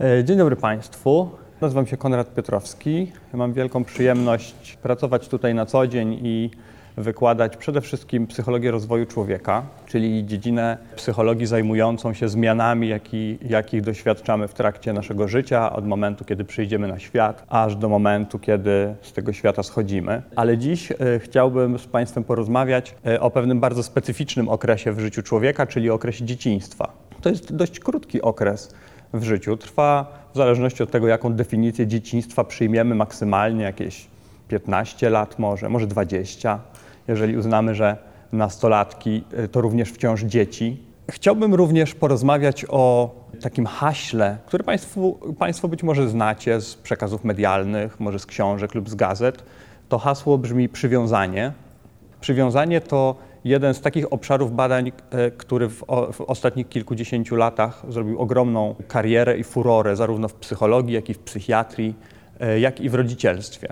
E, dzień dobry Państwu. Nazywam się Konrad Piotrowski. Mam wielką przyjemność pracować tutaj na co dzień i wykładać przede wszystkim psychologię rozwoju człowieka, czyli dziedzinę psychologii zajmującą się zmianami, jaki, jakich doświadczamy w trakcie naszego życia, od momentu, kiedy przyjdziemy na świat, aż do momentu, kiedy z tego świata schodzimy. Ale dziś e, chciałbym z Państwem porozmawiać e, o pewnym bardzo specyficznym okresie w życiu człowieka, czyli okresie dzieciństwa. To jest dość krótki okres w życiu. Trwa w zależności od tego, jaką definicję dzieciństwa przyjmiemy, maksymalnie jakieś 15 lat może, może 20, jeżeli uznamy, że nastolatki y, to również wciąż dzieci. Chciałbym również porozmawiać o takim haśle, które państwu, Państwo być może znacie z przekazów medialnych, może z książek lub z gazet. To hasło brzmi przywiązanie. Przywiązanie to jeden z takich obszarów badań, e, który w, o, w, ostatnich kilkudziesięciu latach zrobił ogromną karierę i furorę, zarówno w psychologii, jak i w psychiatrii, e, jak i w rodzicielstwie.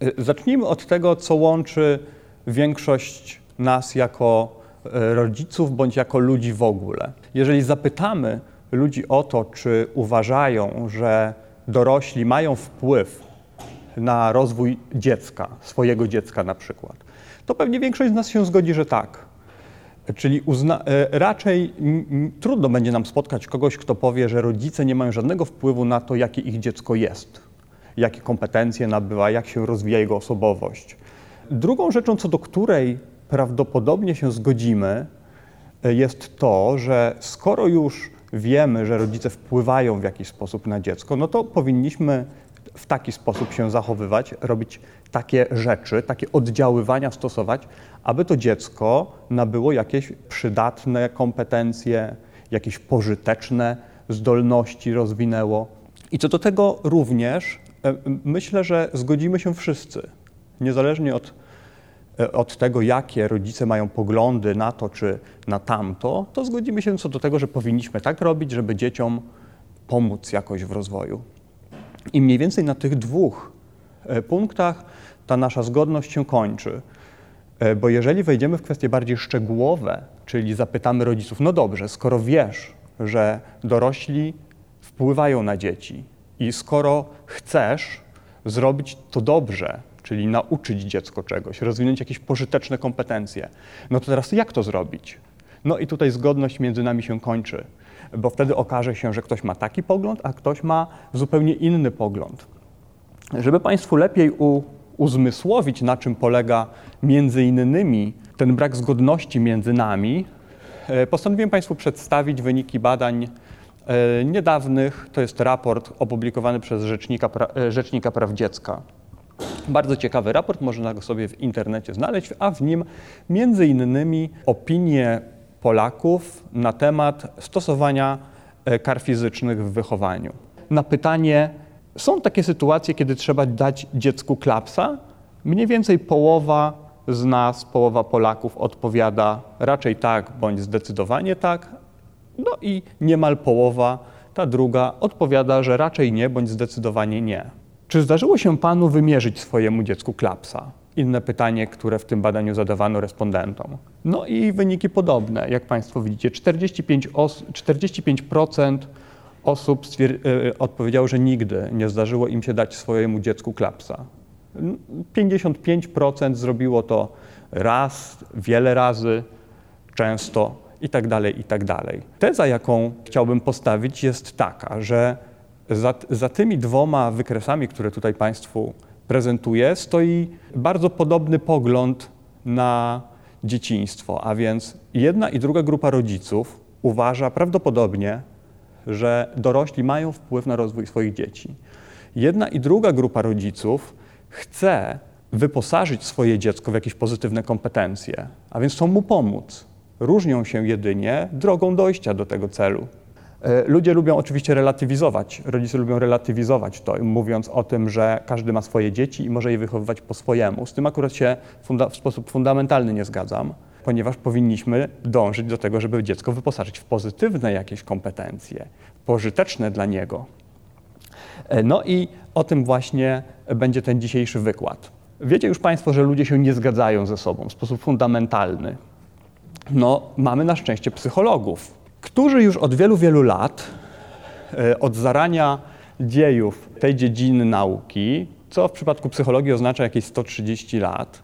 E, zacznijmy od tego, co łączy większość nas jako rodziców bądź jako ludzi w ogóle. Jeżeli zapytamy ludzi o to, czy uważają, że dorośli mają wpływ na rozwój dziecka, swojego dziecka na przykład, to pewnie większość z nas się zgodzi, że tak. Czyli uzna, e, raczej trudno będzie nam spotkać kogoś, kto powie, że rodzice nie mają żadnego wpływu na to, jakie ich dziecko jest, jakie kompetencje nabywa, jak się rozwija jego osobowość. Drugą rzeczą, co do której prawdopodobnie się zgodzimy, e, jest to, że skoro już wiemy, że rodzice wpływają w jakiś sposób na dziecko, no to powinniśmy w taki sposób się zachowywać, robić takie rzeczy, takie oddziaływania stosować, aby to dziecko nabyło jakieś przydatne kompetencje, jakieś pożyteczne zdolności rozwinęło. I co do tego również e, myślę, że zgodzimy się wszyscy, niezależnie od, e, od tego, jakie rodzice mają poglądy na to czy na tamto, to zgodzimy się co do tego, że powinniśmy tak robić, żeby dzieciom pomóc jakoś w rozwoju. I mniej więcej na tych dwóch e, punktach ta nasza zgodność się kończy. E, bo jeżeli wejdziemy w kwestie bardziej szczegółowe, czyli zapytamy rodziców, no dobrze, skoro wiesz, że dorośli wpływają na dzieci i skoro chcesz zrobić to dobrze, czyli nauczyć dziecko czegoś, rozwinąć jakieś pożyteczne kompetencje, no to teraz jak to zrobić? No i tutaj zgodność między nami się kończy bo wtedy okaże się, że ktoś ma taki pogląd, a ktoś ma zupełnie inny pogląd. Żeby Państwu lepiej u, uzmysłowić, na czym polega między innymi ten brak zgodności między nami, e, postanowiłem Państwu przedstawić wyniki badań e, niedawnych. To jest raport opublikowany przez Rzecznika, e, Rzecznika Praw Dziecka. Bardzo ciekawy raport, można go sobie w internecie znaleźć, a w nim między innymi opinie Polaków na temat stosowania e, kar fizycznych w wychowaniu. Na pytanie, są takie sytuacje, kiedy trzeba dać dziecku klapsa? Mniej więcej połowa z nas, połowa Polaków odpowiada raczej tak bądź zdecydowanie tak, no i niemal połowa, ta druga, odpowiada, że raczej nie bądź zdecydowanie nie. Czy zdarzyło się panu wymierzyć swojemu dziecku klapsa? Inne pytanie, które w tym badaniu zadawano respondentom. No i wyniki podobne, jak Państwo widzicie. 45%, os 45 osób e, odpowiedziało, że nigdy nie zdarzyło im się dać swojemu dziecku klapsa. 55% zrobiło to raz, wiele razy, często i tak dalej, i tak dalej. Teza, jaką chciałbym postawić, jest taka, że za, za tymi dwoma wykresami, które tutaj Państwu prezentuje, stoi bardzo podobny pogląd na dzieciństwo, a więc jedna i druga grupa rodziców uważa prawdopodobnie, że dorośli mają wpływ na rozwój swoich dzieci. Jedna i druga grupa rodziców chce wyposażyć swoje dziecko w jakieś pozytywne kompetencje, a więc chcą mu pomóc. Różnią się jedynie drogą dojścia do tego celu. E, ludzie lubią oczywiście relatywizować, rodzice lubią relatywizować to, mówiąc o tym, że każdy ma swoje dzieci i może je wychowywać po swojemu. Z tym akurat się w sposób fundamentalny nie zgadzam, ponieważ powinniśmy dążyć do tego, żeby dziecko wyposażyć w pozytywne jakieś kompetencje, pożyteczne dla niego. E, no i o tym właśnie będzie ten dzisiejszy wykład. Wiecie już Państwo, że ludzie się nie zgadzają ze sobą w sposób fundamentalny. No, mamy na szczęście psychologów, którzy już od wielu, wielu lat e, od zarania dziejów tej dziedziny nauki, co w przypadku psychologii oznacza jakieś 130 lat,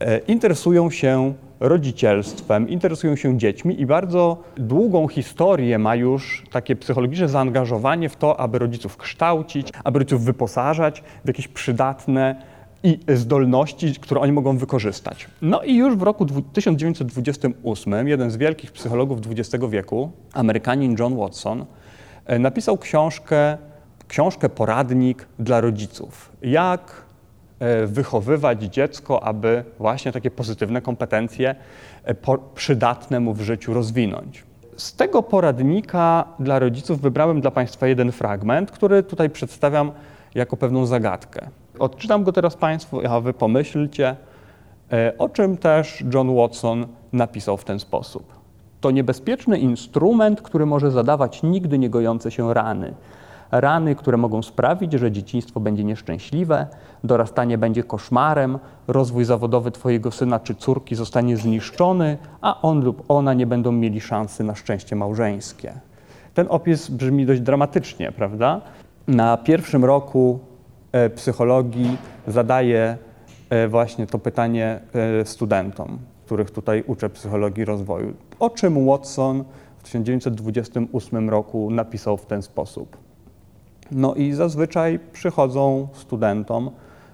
e, interesują się rodzicielstwem, interesują się dziećmi i bardzo długą historię ma już takie psychologiczne zaangażowanie w to, aby rodziców kształcić, aby rodziców wyposażać w jakieś przydatne i zdolności, które oni mogą wykorzystać. No i już w roku 1928 jeden z wielkich psychologów XX wieku, Amerykanin John Watson, e, napisał książkę, książkę poradnik dla rodziców. Jak e, wychowywać dziecko, aby właśnie takie pozytywne kompetencje e, przydatne mu w życiu rozwinąć. Z tego poradnika dla rodziców wybrałem dla Państwa jeden fragment, który tutaj przedstawiam jako pewną zagadkę. Odczytam go teraz Państwu, a Wy pomyślcie, e, o czym też John Watson napisał w ten sposób. To niebezpieczny instrument, który może zadawać nigdy nie gojące się rany. Rany, które mogą sprawić, że dzieciństwo będzie nieszczęśliwe, dorastanie będzie koszmarem, rozwój zawodowy Twojego syna czy córki zostanie zniszczony, a on lub ona nie będą mieli szansy na szczęście małżeńskie. Ten opis brzmi dość dramatycznie, prawda? Na pierwszym roku psychologii zadaję e, właśnie to pytanie e, studentom, których tutaj uczę psychologii rozwoju. O czym Watson w 1928 roku napisał w ten sposób? No i zazwyczaj przychodzą studentom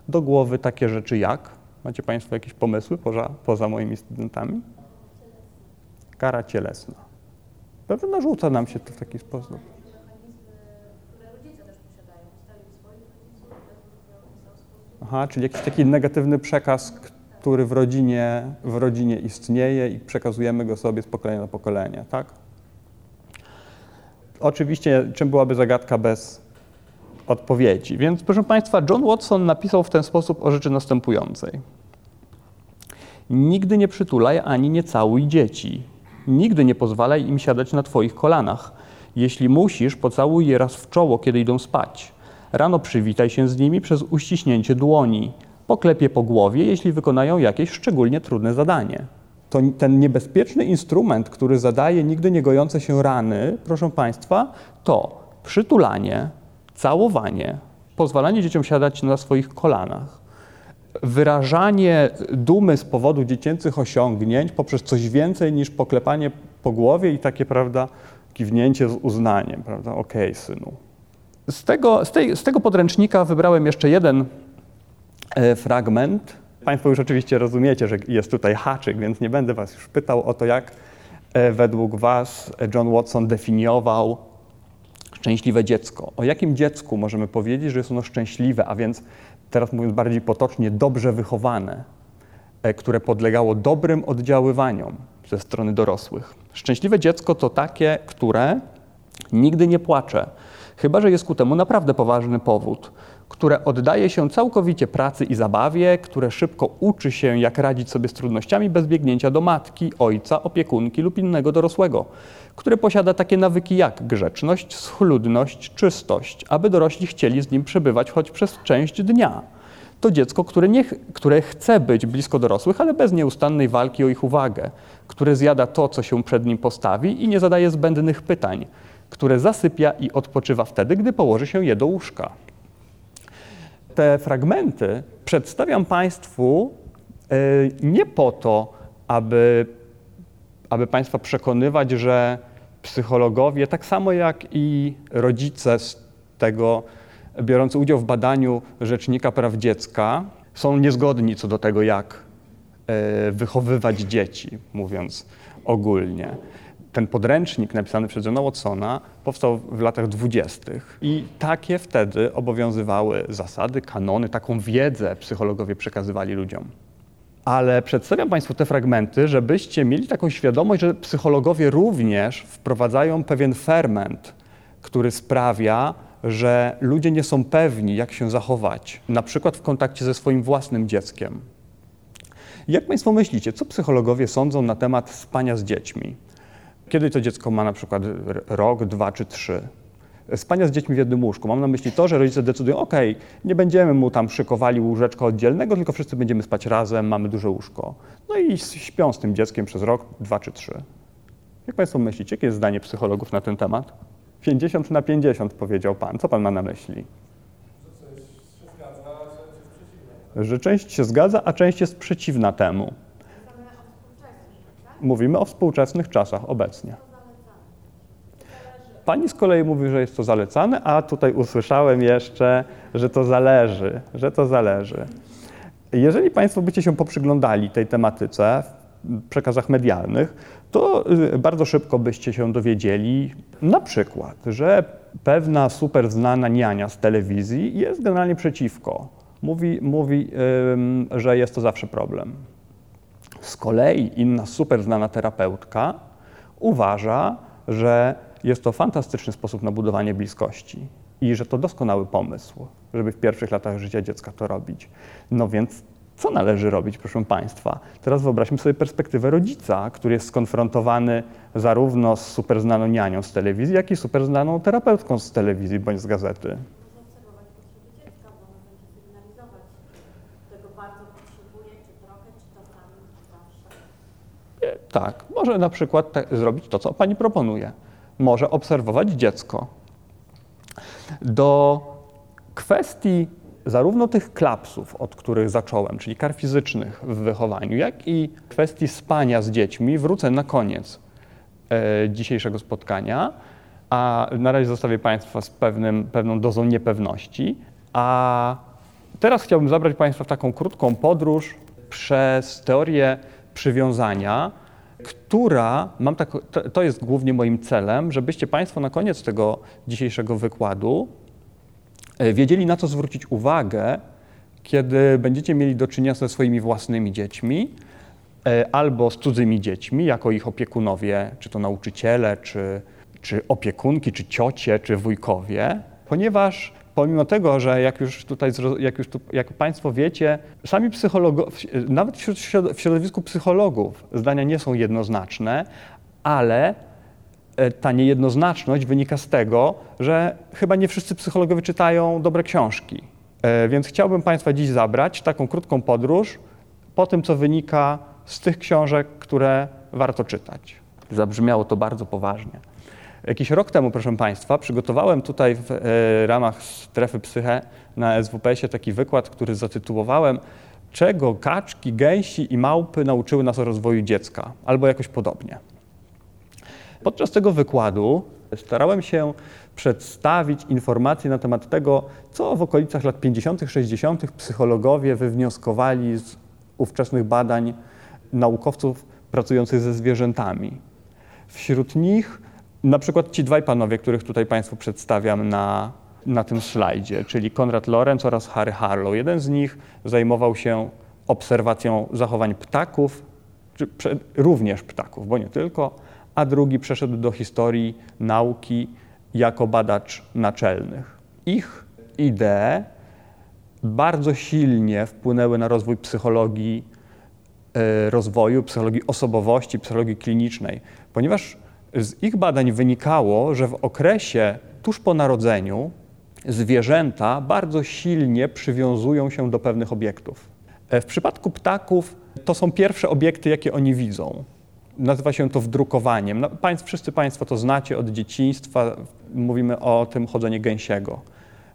do głowy takie rzeczy jak? Macie Państwo jakieś pomysły poza, poza moimi studentami? Kara cielesna. Pewnie narzuca nam się to w taki sposób. Aha, czyli jakiś taki negatywny przekaz, który w rodzinie, w rodzinie istnieje i przekazujemy go sobie z pokolenia na pokolenie, tak? Oczywiście, czym byłaby zagadka bez odpowiedzi? Więc, proszę Państwa, John Watson napisał w ten sposób o rzeczy następującej. Nigdy nie przytulaj ani nie całuj dzieci. Nigdy nie pozwalaj im siadać na Twoich kolanach. Jeśli musisz, pocałuj je raz w czoło, kiedy idą spać. Rano przywitaj się z nimi przez uściśnięcie dłoni. Poklepie po głowie, jeśli wykonają jakieś szczególnie trudne zadanie. To ten niebezpieczny instrument, który zadaje nigdy nie gojące się rany, proszę Państwa, to przytulanie, całowanie, pozwalanie dzieciom siadać na swoich kolanach, wyrażanie dumy z powodu dziecięcych osiągnięć poprzez coś więcej niż poklepanie po głowie i takie, prawda, kiwnięcie z uznaniem, prawda, okej, okay, synu. Z tego, z, tej, z tego podręcznika wybrałem jeszcze jeden e, fragment. Państwo już oczywiście rozumiecie, że jest tutaj haczyk, więc nie będę Was już pytał o to, jak e, według Was John Watson definiował szczęśliwe dziecko. O jakim dziecku możemy powiedzieć, że jest ono szczęśliwe, a więc teraz mówiąc bardziej potocznie, dobrze wychowane, e, które podlegało dobrym oddziaływaniom ze strony dorosłych. Szczęśliwe dziecko to takie, które nigdy nie płacze, chyba że jest ku temu naprawdę poważny powód, które oddaje się całkowicie pracy i zabawie, które szybko uczy się, jak radzić sobie z trudnościami bez biegnięcia do matki, ojca, opiekunki lub innego dorosłego, które posiada takie nawyki jak grzeczność, schludność, czystość, aby dorośli chcieli z nim przebywać choć przez część dnia. To dziecko, które, nie, które chce być blisko dorosłych, ale bez nieustannej walki o ich uwagę, które zjada to, co się przed nim postawi i nie zadaje zbędnych pytań które zasypia i odpoczywa wtedy, gdy położy się je do łóżka. Te fragmenty przedstawiam Państwu e, nie po to, aby, aby Państwa przekonywać, że psychologowie, tak samo jak i rodzice z tego biorący udział w badaniu Rzecznika Praw Dziecka, są niezgodni co do tego, jak e, wychowywać dzieci, mówiąc ogólnie ten podręcznik napisany przez Johna Watsona powstał w latach dwudziestych i takie wtedy obowiązywały zasady, kanony, taką wiedzę psychologowie przekazywali ludziom. Ale przedstawiam Państwu te fragmenty, żebyście mieli taką świadomość, że psychologowie również wprowadzają pewien ferment, który sprawia, że ludzie nie są pewni, jak się zachować, na przykład w kontakcie ze swoim własnym dzieckiem. Jak Państwo myślicie, co psychologowie sądzą na temat spania z dziećmi? Kiedy to dziecko ma na przykład rok, dwa czy trzy. Spania z dziećmi w jednym łóżku. Mam na myśli to, że rodzice decydują, ok, nie będziemy mu tam szykowali łóżeczka oddzielnego, tylko wszyscy będziemy spać razem, mamy duże łóżko. No i śpią z tym dzieckiem przez rok, dwa czy trzy. Jak Państwo myślicie, jakie jest zdanie psychologów na ten temat? 50 na 50 powiedział pan. Co pan ma na myśli? Że część się zgadza, a część jest przeciwna temu. Mówimy o współczesnych czasach obecnie. Pani z kolei mówi, że jest to zalecane, a tutaj usłyszałem jeszcze, że to zależy, że to zależy. Jeżeli Państwo byście się poprzyglądali tej tematyce w przekazach medialnych, to y, bardzo szybko byście się dowiedzieli na przykład, że pewna super znana niania z telewizji jest generalnie przeciwko. Mówi, mówi że jest to zawsze problem. Z kolei inna super znana terapeutka uważa, że jest to fantastyczny sposób na budowanie bliskości i że to doskonały pomysł, żeby w pierwszych latach życia dziecka to robić. No więc co należy robić, proszę Państwa? Teraz wyobraźmy sobie perspektywę rodzica, który jest skonfrontowany zarówno z superznaną nianią z telewizji, jak i superznaną terapeutką z telewizji bądź z gazety. Tak, może na przykład te, zrobić to, co Pani proponuje. Może obserwować dziecko. Do kwestii zarówno tych klapsów, od których zacząłem, czyli kar fizycznych w wychowaniu, jak i kwestii spania z dziećmi, wrócę na koniec e, dzisiejszego spotkania, a na razie zostawię Państwa z pewnym, pewną dozą niepewności. A teraz chciałbym zabrać Państwa w taką krótką podróż przez teorię przywiązania, która, mam tak, to jest głównie moim celem, żebyście Państwo na koniec tego dzisiejszego wykładu E, wiedzieli na co zwrócić uwagę, kiedy będziecie mieli do czynienia ze swoimi własnymi dziećmi e, albo z cudzymi dziećmi, jako ich opiekunowie, czy to nauczyciele, czy, czy opiekunki, czy ciocie, czy wujkowie, ponieważ pomimo tego, że jak już tutaj, jak już tu, jak Państwo wiecie, sami psychologowie, nawet w środowisku psychologów zdania nie są jednoznaczne, ale E, ta niejednoznaczność wynika z tego, że chyba nie wszyscy psychologowie czytają dobre książki. E, więc chciałbym Państwa dziś zabrać taką krótką podróż po tym, co wynika z tych książek, które warto czytać. Zabrzmiało to bardzo poważnie. Jakiś rok temu, proszę Państwa, przygotowałem tutaj w e, ramach strefy psyche na SWPS-ie taki wykład, który zatytułowałem Czego kaczki, gęsi i małpy nauczyły nas o rozwoju dziecka? Albo jakoś podobnie. Podczas tego wykładu starałem się przedstawić informacje na temat tego, co w okolicach lat 50., 60. psychologowie wywnioskowali z ówczesnych badań naukowców pracujących ze zwierzętami. Wśród nich na przykład ci dwaj panowie, których tutaj Państwu przedstawiam na, na tym slajdzie, czyli Konrad Lorenz oraz Harry Harlow. Jeden z nich zajmował się obserwacją zachowań ptaków, czy również ptaków, bo nie tylko, a drugi przeszedł do historii nauki jako badacz naczelnych. Ich idee bardzo silnie wpłynęły na rozwój psychologii e, rozwoju, psychologii osobowości, psychologii klinicznej, ponieważ z ich badań wynikało, że w okresie tuż po narodzeniu zwierzęta bardzo silnie przywiązują się do pewnych obiektów. E, w przypadku ptaków to są pierwsze obiekty, jakie oni widzą nazywa się to wdrukowaniem. No, państw, wszyscy Państwo to znacie od dzieciństwa. Mówimy o tym chodzenie gęsiego.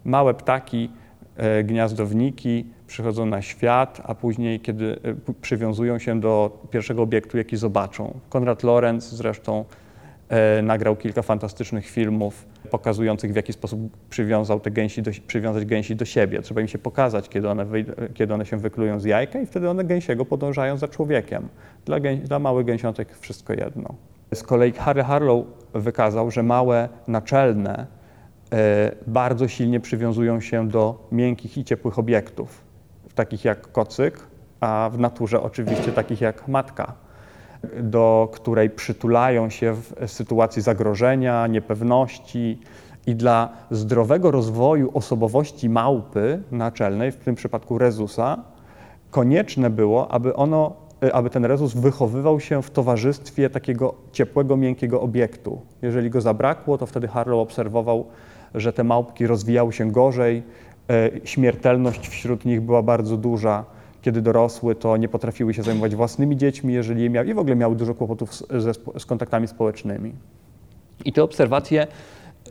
Małe ptaki, e, gniazdowniki przychodzą na świat, a później, kiedy e, przywiązują się do pierwszego obiektu, jaki zobaczą. Konrad Lorenz zresztą nagrał kilka fantastycznych filmów pokazujących, w jaki sposób przywiązał te gęsi do, przywiązać gęsi do siebie. Trzeba im się pokazać, kiedy one, kiedy one się wyklują z jajka i wtedy one gęsiego podążają za człowiekiem. Dla, dla małych gęsiątek wszystko jedno. Z kolei Harry Harlow wykazał, że małe naczelne e, bardzo silnie przywiązują się do miękkich i ciepłych obiektów, takich jak kocyk, a w naturze oczywiście takich jak matka do której przytulają się w sytuacji zagrożenia, niepewności. I dla zdrowego rozwoju osobowości małpy naczelnej, w tym przypadku rezusa, konieczne było, aby, ono, aby ten rezus wychowywał się w towarzystwie takiego ciepłego, miękkiego obiektu. Jeżeli go zabrakło, to wtedy Harlow obserwował, że te małpki rozwijały się gorzej, e, śmiertelność wśród nich była bardzo duża kiedy dorosły, to nie potrafiły się zajmować własnymi dziećmi, jeżeli je miały, i w ogóle miały dużo kłopotów z, z kontaktami społecznymi. I te obserwacje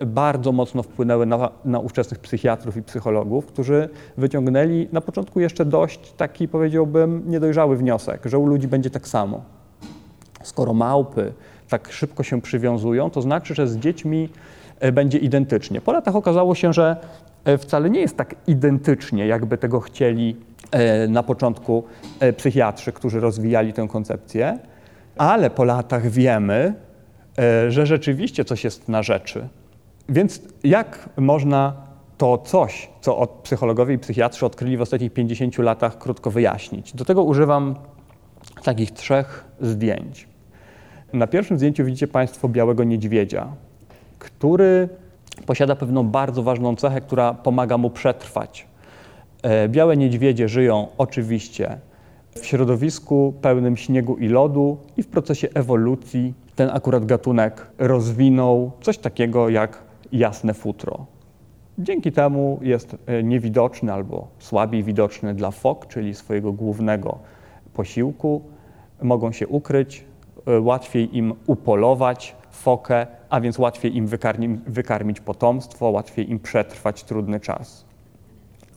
bardzo mocno wpłynęły na, na ówczesnych psychiatrów i psychologów, którzy wyciągnęli na początku jeszcze dość taki, powiedziałbym, niedojrzały wniosek, że u ludzi będzie tak samo. Skoro małpy tak szybko się przywiązują, to znaczy, że z dziećmi e, będzie identycznie. Po latach okazało się, że e, wcale nie jest tak identycznie, jakby tego chcieli na początku psychiatrzy, którzy rozwijali tę koncepcję, ale po latach wiemy, że rzeczywiście coś jest na rzeczy. Więc jak można to coś, co psychologowie i psychiatrzy odkryli w ostatnich 50 latach, krótko wyjaśnić? Do tego używam takich trzech zdjęć. Na pierwszym zdjęciu widzicie Państwo białego niedźwiedzia, który posiada pewną bardzo ważną cechę, która pomaga mu przetrwać. E, białe niedźwiedzie żyją oczywiście w środowisku pełnym śniegu i lodu i w procesie ewolucji ten akurat gatunek rozwinął coś takiego jak jasne futro. Dzięki temu jest e, niewidoczny albo słabiej widoczny dla fok, czyli swojego głównego posiłku. Mogą się ukryć, e, łatwiej im upolować fokę, a więc łatwiej im wykarmić, wykarmić potomstwo, łatwiej im przetrwać trudny czas.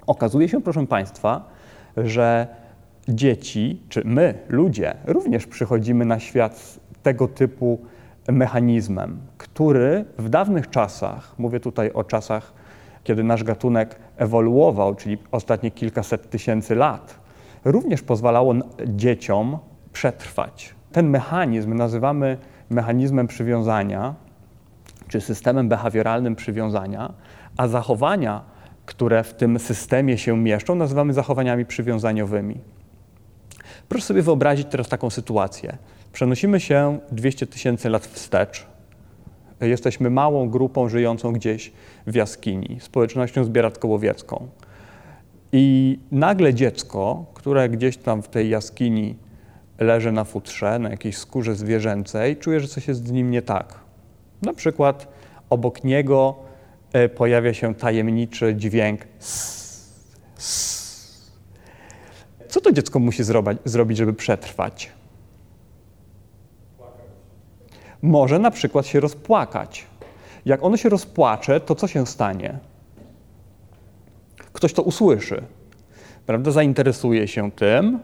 Okazuje się, proszę Państwa, że dzieci, czy my, ludzie, również przychodzimy na świat z tego typu mechanizmem, który w dawnych czasach, mówię tutaj o czasach, kiedy nasz gatunek ewoluował, czyli ostatnie kilkaset tysięcy lat, również pozwalało dzieciom przetrwać. Ten mechanizm nazywamy mechanizmem przywiązania, czy systemem behawioralnym przywiązania, a zachowania, które w tym systemie się mieszczą, nazywamy zachowaniami przywiązaniowymi. Proszę sobie wyobrazić teraz taką sytuację. Przenosimy się 200 tysięcy lat wstecz. Jesteśmy małą grupą żyjącą gdzieś w jaskini, społecznością zbieratko-łowiecką. I nagle dziecko, które gdzieś tam w tej jaskini leży na futrze, na jakiejś skórze zwierzęcej, czuje, że coś jest z nim nie tak. Na przykład obok niego pojawia się tajemniczy dźwięk. Co to dziecko musi zrobić, żeby przetrwać? może na przykład się rozpłakać. Jak ono się rozpłacze, to co się stanie? Ktoś to usłyszy, prawda? Zainteresuje się tym,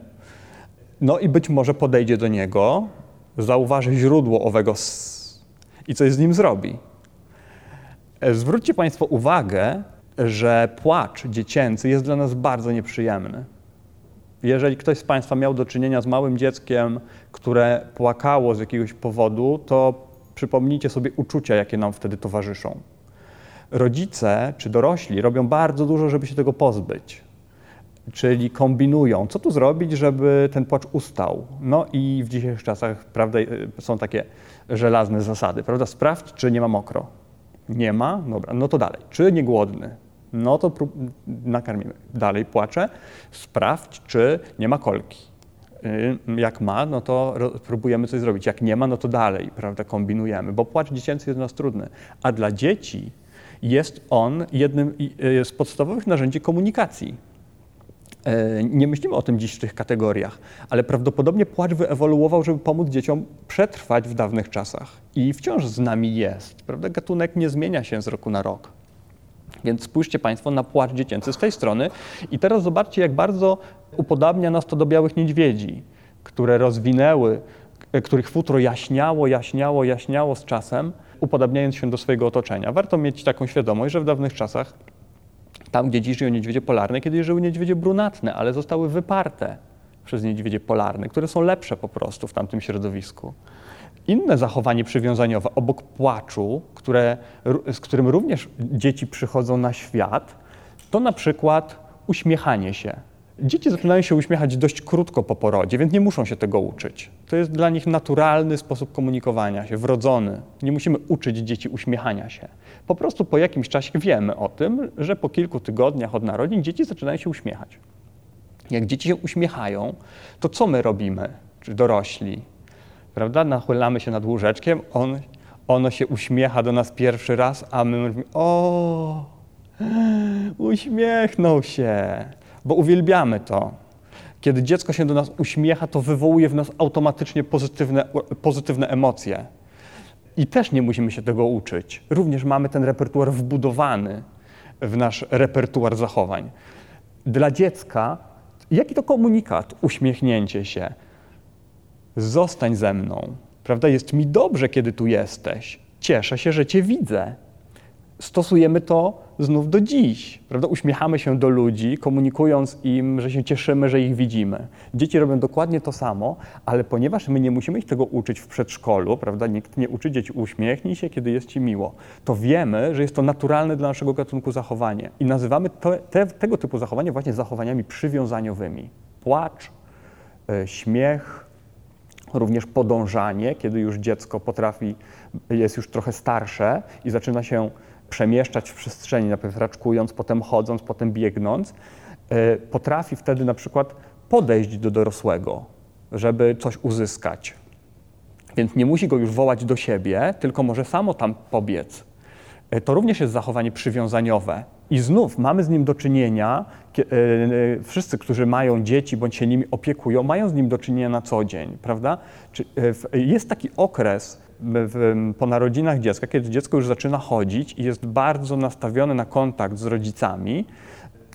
no i być może podejdzie do niego, zauważy źródło owego i coś z nim zrobi. E, zwróćcie Państwo uwagę, że płacz dziecięcy jest dla nas bardzo nieprzyjemny. Jeżeli ktoś z Państwa miał do czynienia z małym dzieckiem, które płakało z jakiegoś powodu, to przypomnijcie sobie uczucia, jakie nam wtedy towarzyszą. Rodzice czy dorośli robią bardzo dużo, żeby się tego pozbyć. Czyli kombinują, co tu zrobić, żeby ten płacz ustał. No i w dzisiejszych czasach prawda, są takie żelazne zasady. Prawda? Sprawdź, czy nie ma mokro. Nie ma? Dobra, no to dalej. Czy nie głodny? no to nakarmimy. Dalej płacze, sprawdź, czy nie ma kolki. Y, jak ma, no to próbujemy coś zrobić. Jak nie ma, no to dalej, prawda, kombinujemy, bo płacz dziecięcy jest dla nas trudny. A dla dzieci jest on jednym y, z podstawowych narzędzi komunikacji. Y, nie myślimy o tym dziś w tych kategoriach, ale prawdopodobnie płacz wyewoluował, żeby pomóc dzieciom przetrwać w dawnych czasach. I wciąż z nami jest. Prawda? Gatunek nie zmienia się z roku na rok. Więc spójrzcie Państwo na płacz dziecięcy z tej strony i teraz zobaczcie, jak bardzo upodabnia nas to do białych niedźwiedzi, które rozwinęły, których futro jaśniało, jaśniało, jaśniało z czasem, upodabniając się do swojego otoczenia. Warto mieć taką świadomość, że w dawnych czasach, tam gdzie dziś żyją niedźwiedzie polarne, kiedy żyły niedźwiedzie brunatne, ale zostały wyparte przez niedźwiedzie polarne, które są lepsze po prostu w tamtym środowisku. Inne zachowanie przywiązaniowe obok płaczu, które, z którym również dzieci przychodzą na świat, to na przykład uśmiechanie się. Dzieci zaczynają się uśmiechać dość krótko po porodzie, więc nie muszą się tego uczyć. To jest dla nich naturalny sposób komunikowania się, wrodzony. Nie musimy uczyć dzieci uśmiechania się. Po prostu po jakimś czasie wiemy o tym, że po kilku tygodniach od narodzin dzieci zaczynają się uśmiechać. Jak dzieci się uśmiechają, to co my robimy, czy dorośli? prawda? Nachylamy się nad łóżeczkiem, on, ono się uśmiecha do nas pierwszy raz, a my mówimy, o, uśmiechnął się, bo uwielbiamy to. Kiedy dziecko się do nas uśmiecha, to wywołuje w nas automatycznie pozytywne, pozytywne emocje. i też nie musimy się tego uczyć. Również mamy ten repertuar wbudowany w nasz repertuar zachowań. Dla dziecka, jaki to komunikat? Uśmiechnięcie się. Zostań ze mną. Prawda? Jest mi dobrze, kiedy tu jesteś. Cieszę się, że Cię widzę stosujemy to znów do dziś. Prawda? Uśmiechamy się do ludzi, komunikując im, że się cieszymy, że ich widzimy. Dzieci robią dokładnie to samo, ale ponieważ my nie musimy ich tego uczyć w przedszkolu, prawda? nikt nie uczy dzieci uśmiechnij się, kiedy jest ci miło, to wiemy, że jest to naturalne dla naszego gatunku zachowanie. I nazywamy to, te, tego typu zachowania właśnie zachowaniami przywiązaniowymi. Płacz, y, śmiech, również podążanie, kiedy już dziecko potrafi, jest już trochę starsze i zaczyna się przemieszczać w przestrzeni, najpierw raczkując, potem chodząc, potem biegnąc, e, potrafi wtedy na przykład podejść do dorosłego, żeby coś uzyskać. Więc nie musi go już wołać do siebie, tylko może samo tam pobiec. E, to również jest zachowanie przywiązaniowe. I znów mamy z nim do czynienia, e, wszyscy, którzy mają dzieci bądź się nimi opiekują, mają z nim do czynienia na co dzień, prawda? Jest taki okres, po narodzinach dziecka, kiedy dziecko już zaczyna chodzić i jest bardzo nastawione na kontakt z rodzicami,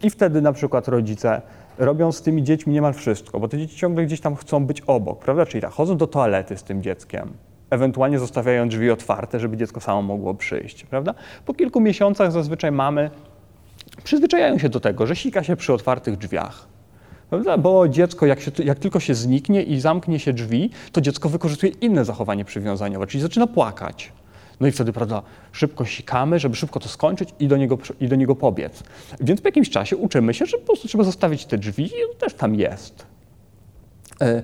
i wtedy na przykład rodzice robią z tymi dziećmi niemal wszystko, bo te dzieci ciągle gdzieś tam chcą być obok, prawda? Czyli tak, chodzą do toalety z tym dzieckiem, ewentualnie zostawiają drzwi otwarte, żeby dziecko samo mogło przyjść, prawda? Po kilku miesiącach zazwyczaj mamy przyzwyczajają się do tego, że sika się przy otwartych drzwiach. Prawda? Bo dziecko, jak, się, jak, tylko się zniknie i zamknie się drzwi, to dziecko wykorzystuje inne zachowanie przywiązaniowe, czyli zaczyna płakać. No i wtedy, prawda, szybko sikamy, żeby szybko to skończyć i do niego, i do niego pobiec. Więc po jakimś czasie uczymy się, że po prostu trzeba zostawić te drzwi i on też tam jest. E,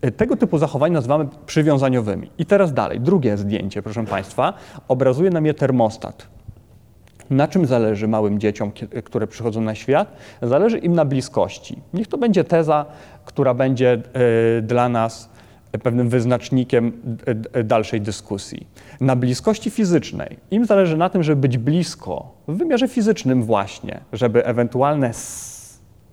e, tego typu zachowań nazywamy przywiązaniowymi. I teraz dalej, drugie zdjęcie, proszę Państwa, obrazuje nam je termostat. Na czym zależy małym dzieciom, które przychodzą na świat? Zależy im na bliskości. Niech to będzie teza, która będzie e, dla nas pewnym wyznacznikiem dalszej dyskusji. Na bliskości fizycznej. Im zależy na tym, żeby być blisko, w wymiarze fizycznym właśnie, żeby ewentualne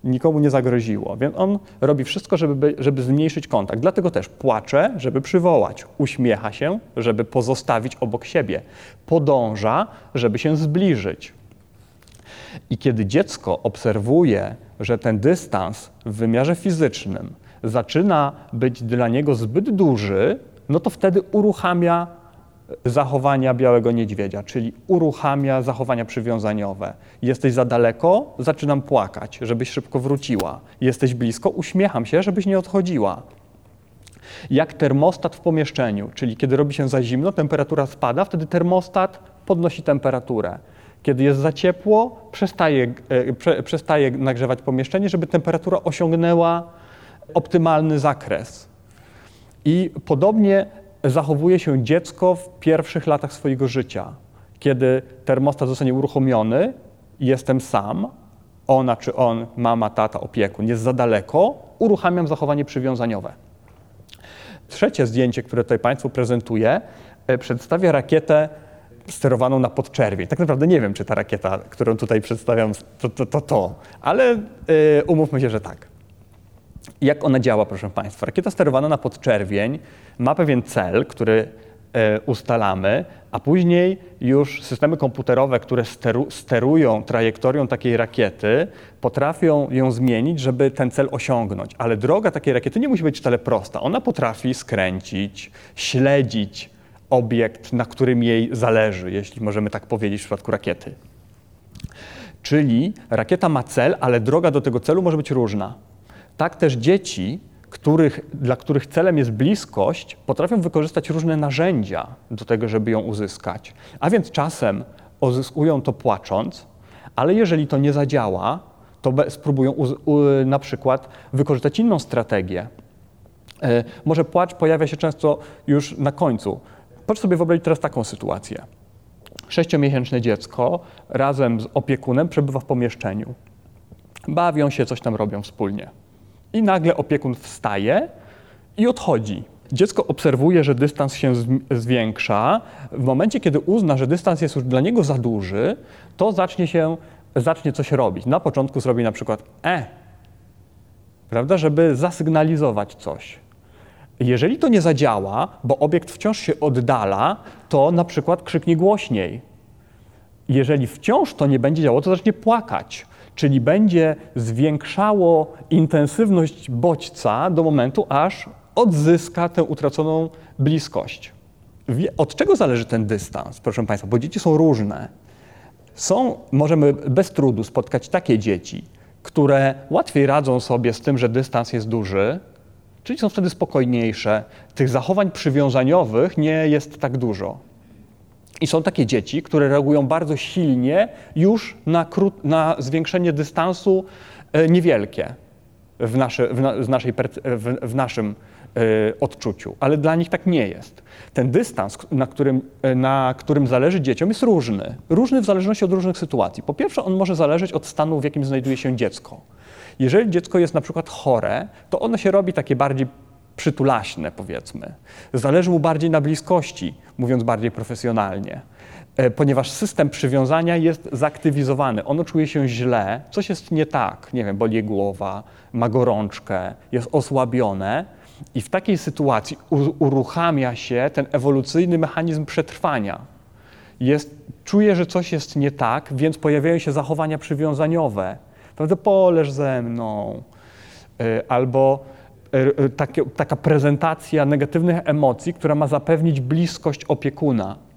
nikomu nie zagroziło. Więc on robi wszystko, żeby, żeby zmniejszyć kontakt. Dlatego też płacze, żeby przywołać, uśmiecha się, żeby pozostawić obok siebie, podąża, żeby się zbliżyć. I kiedy dziecko obserwuje, że ten dystans w wymiarze fizycznym zaczyna być dla niego zbyt duży, no to wtedy uruchamia zachowania białego niedźwiedzia, czyli uruchamia zachowania przywiązaniowe. Jesteś za daleko, zaczynam płakać, żebyś szybko wróciła. Jesteś blisko, uśmiecham się, żebyś nie odchodziła. Jak termostat w pomieszczeniu, czyli kiedy robi się za zimno, temperatura spada, wtedy termostat podnosi temperaturę. Kiedy jest za ciepło, przestaje, e, prze, przestaje nagrzewać pomieszczenie, żeby temperatura osiągnęła optymalny zakres. I podobnie zachowuje się dziecko w pierwszych latach swojego życia. Kiedy termostat zostanie uruchomiony, jestem sam, ona czy on, mama, tata, opiekun jest za daleko, uruchamiam zachowanie przywiązaniowe. Trzecie zdjęcie, które tutaj Państwu prezentuję, e, przedstawia rakietę sterowaną na podczerwień. Tak naprawdę nie wiem, czy ta rakieta, którą tutaj przedstawiam, to to, to, to ale yy, umówmy się, że tak. Jak ona działa, proszę Państwa? Rakieta sterowana na podczerwień ma pewien cel, który e, ustalamy, a później już systemy komputerowe, które steru, sterują trajektorią takiej rakiety, potrafią ją zmienić, żeby ten cel osiągnąć. Ale droga takiej rakiety nie musi być wcale prosta. Ona potrafi skręcić, śledzić obiekt, na którym jej zależy, jeśli możemy tak powiedzieć w przypadku rakiety. Czyli rakieta ma cel, ale droga do tego celu może być różna. Tak też dzieci, których, dla których celem jest bliskość, potrafią wykorzystać różne narzędzia do tego, żeby ją uzyskać. A więc czasem uzyskują to płacząc, ale jeżeli to nie zadziała, to spróbują na przykład wykorzystać inną strategię. E, może płacz pojawia się często już na końcu. Proszę sobie wyobrazić teraz taką sytuację. Sześciomiesięczne dziecko razem z opiekunem przebywa w pomieszczeniu. Bawią się, coś tam robią wspólnie. I nagle opiekun wstaje i odchodzi. Dziecko obserwuje, że dystans się zwiększa. W momencie, kiedy uzna, że dystans jest już dla niego za duży, to zacznie się, zacznie coś robić. Na początku zrobi na przykład e, prawda, żeby zasygnalizować coś. Jeżeli to nie zadziała, bo obiekt wciąż się oddala, to na przykład krzyknie głośniej. Jeżeli wciąż to nie będzie działało, to zacznie płakać, czyli będzie zwiększało intensywność bodźca do momentu, aż odzyska tę utraconą bliskość. Od czego zależy ten dystans, proszę Państwa? Bo dzieci są różne. Są, możemy bez trudu spotkać takie dzieci, które łatwiej radzą sobie z tym, że dystans jest duży, czyli są wtedy spokojniejsze. Tych zachowań przywiązaniowych nie jest tak dużo. I są takie dzieci, które reagują bardzo silnie już na, na zwiększenie dystansu e, niewielkie w, nasze, w, na, naszej, w, w naszym y, odczuciu, ale dla nich tak nie jest. Ten dystans, na którym, e, na którym zależy dzieciom, jest różny. Różny w zależności od różnych sytuacji. Po pierwsze, on może zależeć od stanu, w jakim znajduje się dziecko. Jeżeli dziecko jest na przykład chore, to ono się robi takie bardziej przytulaśne, powiedzmy. Zależy mu bardziej na bliskości, mówiąc bardziej profesjonalnie, e, ponieważ system przywiązania jest zaktywizowany. Ono czuje się źle, coś jest nie tak, nie wiem, boli głowa, ma gorączkę, jest osłabione. I w takiej sytuacji uruchamia się ten ewolucyjny mechanizm przetrwania. Jest, czuje, że coś jest nie tak, więc pojawiają się zachowania przywiązaniowe. Prawda, poleż ze mną. E, albo takie, taka prezentacja negatywnych emocji, która ma zapewnić bliskość opiekuna.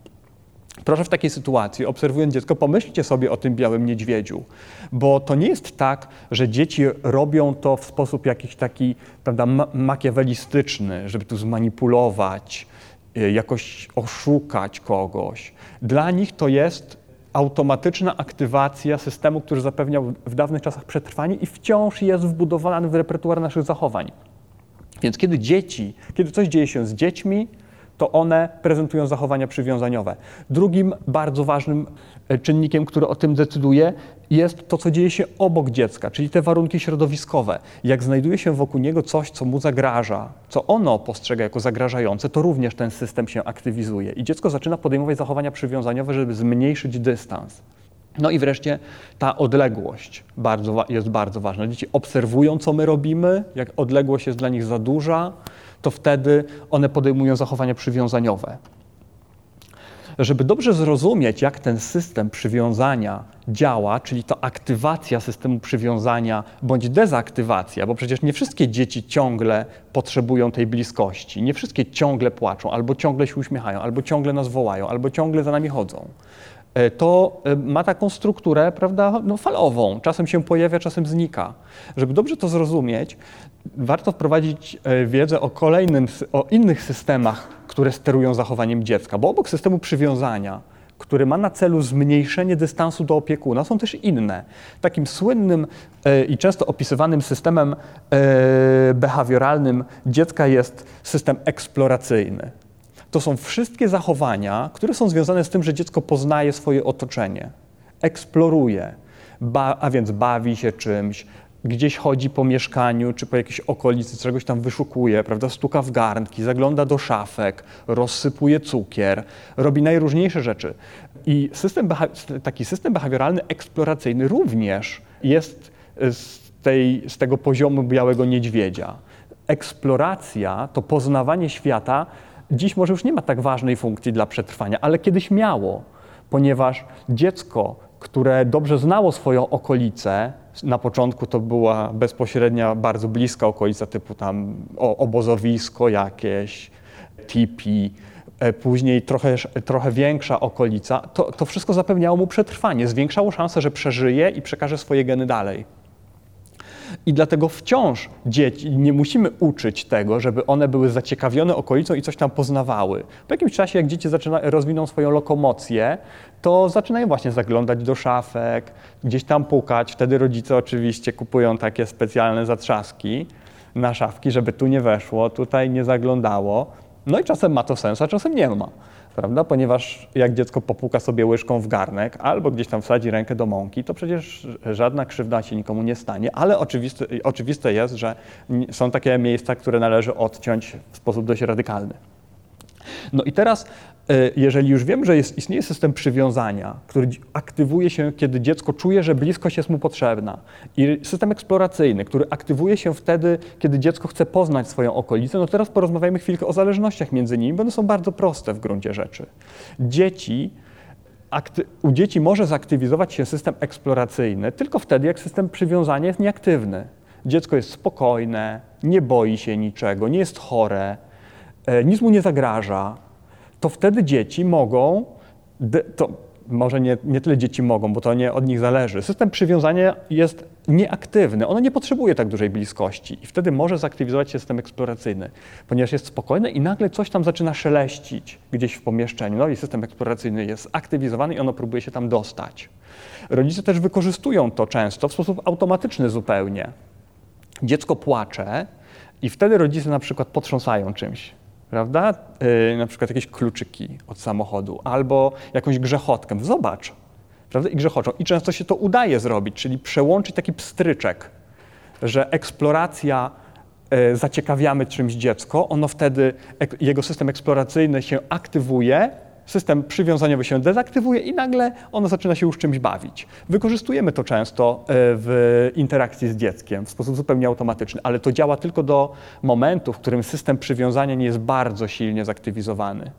Proszę w takiej sytuacji, obserwując dziecko, pomyślcie sobie o tym białym niedźwiedziu, bo to nie jest tak, że dzieci robią to w sposób jakiś taki prawda, makiawelistyczny, żeby tu zmanipulować, e, jakoś oszukać kogoś. Dla nich to jest automatyczna aktywacja systemu, który zapewniał w dawnych czasach przetrwanie i wciąż jest wbudowany w repertuar naszych zachowań. Więc kiedy dzieci, kiedy coś dzieje się z dziećmi, to one prezentują zachowania przywiązaniowe. Drugim bardzo ważnym e, czynnikiem, który o tym decyduje, jest to, co dzieje się obok dziecka, czyli te warunki środowiskowe. Jak znajduje się wokół niego coś, co mu zagraża, co ono postrzega jako zagrażające, to również ten system się aktywizuje i dziecko zaczyna podejmować zachowania przywiązaniowe, żeby zmniejszyć dystans. No i wreszcie ta odległość bardzo, jest bardzo ważna. Dzieci obserwują, co my robimy, jak odległość jest dla nich za duża, to wtedy one podejmują zachowania przywiązaniowe. Żeby dobrze zrozumieć, jak ten system przywiązania działa, czyli to aktywacja systemu przywiązania bądź dezaktywacja, bo przecież nie wszystkie dzieci ciągle potrzebują tej bliskości, nie wszystkie ciągle płaczą, albo ciągle się uśmiechają, albo ciągle nas wołają, albo ciągle za nami chodzą. E, to e, ma taką strukturę prawda, no, falową. Czasem się pojawia, czasem znika. Żeby dobrze to zrozumieć, warto wprowadzić e, wiedzę o kolejnym, o innych systemach, które sterują zachowaniem dziecka, bo obok systemu przywiązania, który ma na celu zmniejszenie dystansu do opiekuna, są też inne. Takim słynnym i często opisywanym systemem behawioralnym dziecka jest system eksploracyjny to są wszystkie zachowania, które są związane z tym, że dziecko poznaje swoje otoczenie, eksploruje, a więc bawi się czymś, gdzieś chodzi po mieszkaniu czy po jakiejś okolicy, czegoś tam wyszukuje, prawda, stuka w garnki, zagląda do szafek, rozsypuje cukier, robi najróżniejsze rzeczy. I system, taki system behawioralny eksploracyjny również jest z, tej, z tego poziomu białego niedźwiedzia. Eksploracja to poznawanie świata dziś może już nie ma tak ważnej funkcji dla przetrwania, ale kiedyś miało, ponieważ dziecko, które dobrze znało swoją okolicę, na początku to była bezpośrednia, bardzo bliska okolica, typu tam obozowisko jakieś, tipi, e, później trochę, trochę większa okolica, to, to wszystko zapewniało mu przetrwanie, zwiększało szansę, że przeżyje i przekaże swoje geny dalej. I dlatego wciąż dzieci nie musimy uczyć tego, żeby one były zaciekawione okolicą i coś tam poznawały. Po jakimś czasie, jak dzieci zaczyna, rozwiną swoją lokomocję, to zaczynają właśnie zaglądać do szafek, gdzieś tam pukać. Wtedy rodzice oczywiście kupują takie specjalne zatrzaski na szafki, żeby tu nie weszło, tutaj nie zaglądało. No i czasem ma to sens, a czasem nie ma prawda? Ponieważ jak dziecko popuka sobie łyżką w garnek albo gdzieś tam wsadzi rękę do mąki, to przecież żadna krzywda się nikomu nie stanie, ale oczywiste, oczywiste jest, że są takie miejsca, które należy odciąć w sposób dość radykalny. No i teraz jeżeli już wiem, że jest, istnieje system przywiązania, który aktywuje się, kiedy dziecko czuje, że bliskość jest mu potrzebna, i system eksploracyjny, który aktywuje się wtedy, kiedy dziecko chce poznać swoją okolicę, no teraz porozmawiajmy chwilkę o zależnościach między nimi, bo one są bardzo proste w gruncie rzeczy. Dzieci u dzieci może zaktywizować się system eksploracyjny tylko wtedy, jak system przywiązania jest nieaktywny. Dziecko jest spokojne, nie boi się niczego, nie jest chore, e, nic mu nie zagraża. To wtedy dzieci mogą, to może nie, nie tyle dzieci mogą, bo to nie od nich zależy. System przywiązania jest nieaktywny, ono nie potrzebuje tak dużej bliskości i wtedy może zaktywizować system eksploracyjny, ponieważ jest spokojny i nagle coś tam zaczyna szeleścić gdzieś w pomieszczeniu. No i system eksploracyjny jest aktywizowany i ono próbuje się tam dostać. Rodzice też wykorzystują to często w sposób automatyczny zupełnie. Dziecko płacze i wtedy rodzice na przykład potrząsają czymś prawda? Yy, na przykład jakieś kluczyki od samochodu albo jakąś grzechotkę. Zobacz, prawda? I grzechoczą. I często się to udaje zrobić, czyli przełączyć taki pstryczek, że eksploracja yy, zaciekawiamy czymś dziecko, ono wtedy, jego system eksploracyjny się aktywuje system przywiązaniowy się dezaktywuje i nagle ono zaczyna się już czymś bawić. Wykorzystujemy to często e, w interakcji z dzieckiem w sposób zupełnie automatyczny, ale to działa tylko do momentu, w którym system przywiązania nie jest bardzo silnie zaktywizowany.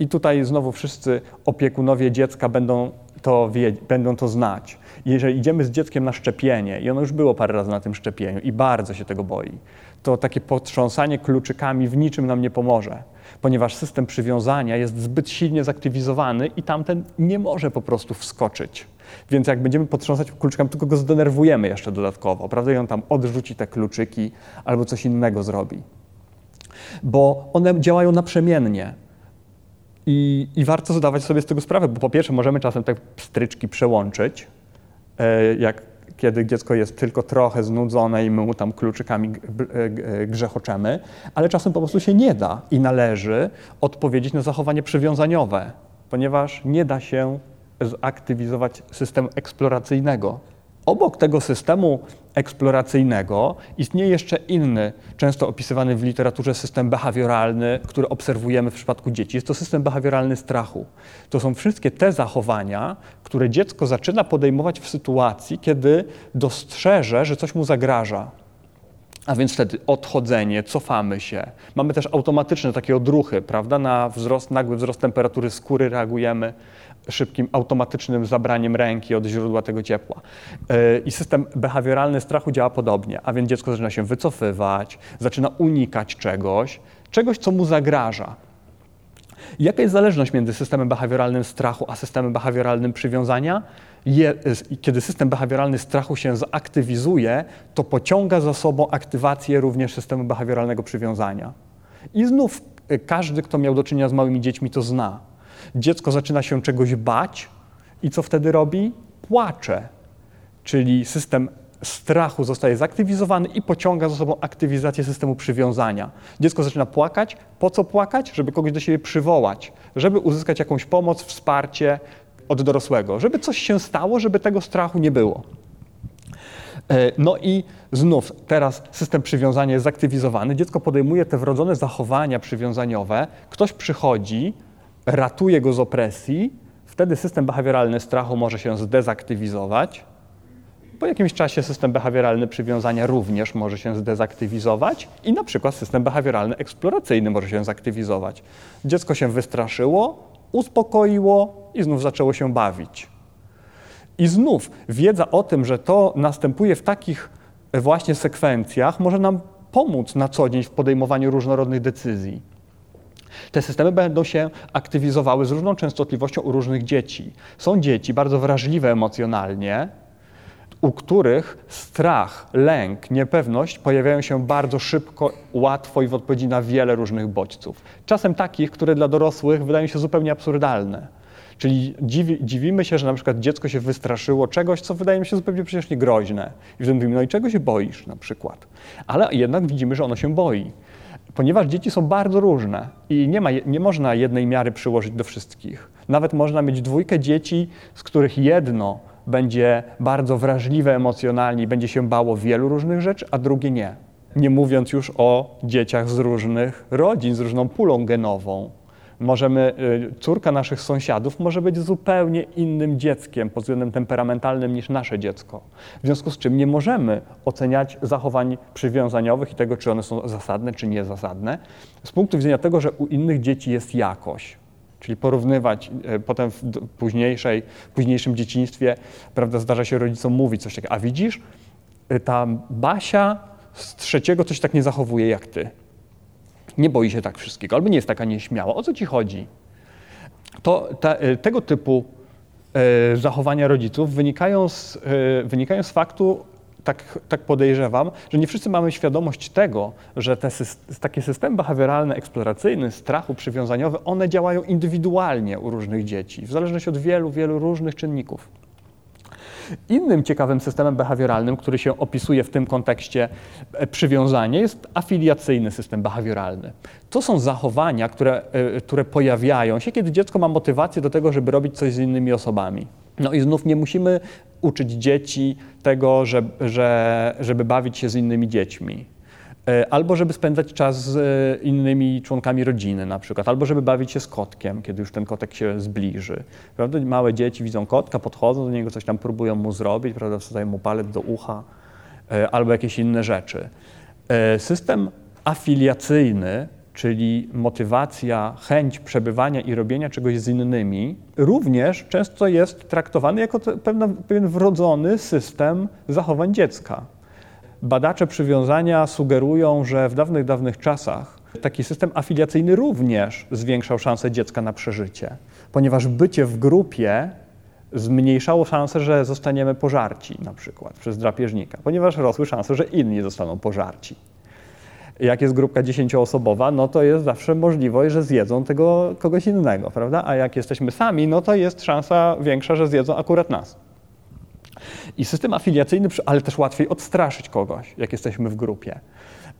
I tutaj znowu wszyscy opiekunowie dziecka będą to, wie, będą to znać. Jeżeli idziemy z dzieckiem na szczepienie i ono już było parę razy na tym szczepieniu i bardzo się tego boi, to takie potrząsanie kluczykami w niczym nam nie pomoże ponieważ system przywiązania jest zbyt silnie zaktywizowany i tamten nie może po prostu wskoczyć. Więc jak będziemy potrząsać kluczykami, tylko go zdenerwujemy jeszcze dodatkowo, prawda? I on tam odrzuci te kluczyki albo coś innego zrobi. Bo one działają naprzemiennie. I, I warto zdawać sobie z tego sprawę, bo po pierwsze możemy czasem te stryczki przełączyć, e, jak kiedy dziecko jest tylko trochę znudzone i my mu tam kluczykami e, grzechoczemy, ale czasem po prostu się nie da i należy odpowiedzieć na zachowanie przywiązaniowe, ponieważ nie da się zaktywizować systemu eksploracyjnego. Obok tego systemu eksploracyjnego istnieje jeszcze inny, często opisywany w literaturze system behawioralny, który obserwujemy w przypadku dzieci. Jest to system behawioralny strachu. To są wszystkie te zachowania, które dziecko zaczyna podejmować w sytuacji, kiedy dostrzeże, że coś mu zagraża. A więc wtedy odchodzenie, cofamy się. Mamy też automatyczne takie odruchy, prawda? Na wzrost, nagły wzrost temperatury skóry reagujemy szybkim, automatycznym zabraniem ręki od źródła tego ciepła. E, I system behawioralny strachu działa podobnie, a więc dziecko zaczyna się wycofywać, zaczyna unikać czegoś, czegoś, co mu zagraża. Jaka jest zależność między systemem behawioralnym strachu a systemem behawioralnym przywiązania? Je, kiedy system behawioralny strachu się zaktywizuje, to pociąga za sobą aktywację również systemu behawioralnego przywiązania. I znów e, każdy, kto miał do czynienia z małymi dziećmi, to zna dziecko zaczyna się czegoś bać i co wtedy robi? Płacze. Czyli system strachu zostaje zaktywizowany i pociąga za sobą aktywizację systemu przywiązania. Dziecko zaczyna płakać. Po co płakać? Żeby kogoś do siebie przywołać, żeby uzyskać jakąś pomoc, wsparcie od dorosłego, żeby coś się stało, żeby tego strachu nie było. E, no i znów teraz system przywiązania jest zaktywizowany, dziecko podejmuje te wrodzone zachowania przywiązaniowe, ktoś przychodzi, ratuje go z opresji, wtedy system behawioralny strachu może się zdezaktywizować. Po jakimś czasie system behawioralny przywiązania również może się zdezaktywizować i na przykład system behawioralny eksploracyjny może się zaktywizować. Dziecko się wystraszyło, uspokoiło i znów zaczęło się bawić. I znów wiedza o tym, że to następuje w takich właśnie sekwencjach, może nam pomóc na co dzień w podejmowaniu różnorodnych decyzji. Te systemy będą się aktywizowały z różną częstotliwością u różnych dzieci. Są dzieci bardzo wrażliwe emocjonalnie, u których strach, lęk, niepewność pojawiają się bardzo szybko, łatwo i w odpowiedzi na wiele różnych bodźców. Czasem takich, które dla dorosłych wydają się zupełnie absurdalne. Czyli dziwi, dziwimy się, że na przykład dziecko się wystraszyło czegoś, co wydaje mi się zupełnie przecież niegroźne. I wtedy mówimy, no i czego się boisz na przykład? Ale jednak widzimy, że ono się boi ponieważ dzieci są bardzo różne i nie, ma, nie można jednej miary przyłożyć do wszystkich. Nawet można mieć dwójkę dzieci, z których jedno będzie bardzo wrażliwe emocjonalnie i będzie się bało wielu różnych rzeczy, a drugie nie. Nie mówiąc już o dzieciach z różnych rodzin, z różną pulą genową, Możemy, y, córka naszych sąsiadów może być zupełnie innym dzieckiem pod względem temperamentalnym niż nasze dziecko. W związku z czym nie możemy oceniać zachowań przywiązaniowych i tego, czy one są zasadne, czy niezasadne, z punktu widzenia tego, że u innych dzieci jest jakość. Czyli porównywać y, potem w późniejszej, późniejszym dzieciństwie, prawda, zdarza się rodzicom mówić coś takiego, a widzisz, y, ta Basia z trzeciego coś tak nie zachowuje jak ty nie boi się tak wszystkiego, albo nie jest taka nieśmiała. O co ci chodzi? To te, e, tego typu e, zachowania rodziców wynikają z, e, wynikają z faktu, tak, tak, podejrzewam, że nie wszyscy mamy świadomość tego, że te takie systemy behawioralne, eksploracyjne, strachu, przywiązaniowe, one działają indywidualnie u różnych dzieci, w zależności od wielu, wielu różnych czynników. Innym ciekawym systemem behawioralnym, który się opisuje w tym kontekście e, przywiązanie, jest afiliacyjny system behawioralny. To są zachowania, które, e, które pojawiają się, kiedy dziecko ma motywację do tego, żeby robić coś z innymi osobami. No i znów nie musimy uczyć dzieci tego, że, że, żeby bawić się z innymi dziećmi. E, albo żeby spędzać czas z e, innymi członkami rodziny na przykład, albo żeby bawić się z kotkiem, kiedy już ten kotek się zbliży. Prawda? Małe dzieci widzą kotka, podchodzą do niego, coś tam próbują mu zrobić, prawda? wsadzają mu palec do ucha, e, albo jakieś inne rzeczy. System afiliacyjny, czyli motywacja, chęć przebywania i robienia czegoś z innymi, również często jest traktowany jako pewien wrodzony system zachowań dziecka. Badacze przywiązania sugerują, że w dawnych, dawnych czasach taki system afiliacyjny również zwiększał szanse dziecka na przeżycie, ponieważ bycie w grupie zmniejszało szanse, że zostaniemy pożarci na przykład przez drapieżnika, ponieważ rosły szanse, że inni zostaną pożarci. Jak jest grupka dziesięcioosobowa, no to jest zawsze możliwość, że zjedzą tego kogoś innego, prawda? A jak jesteśmy sami, no to jest szansa większa, że zjedzą akurat nas. I system afiliacyjny, ale też łatwiej odstraszyć kogoś, jak jesteśmy w grupie.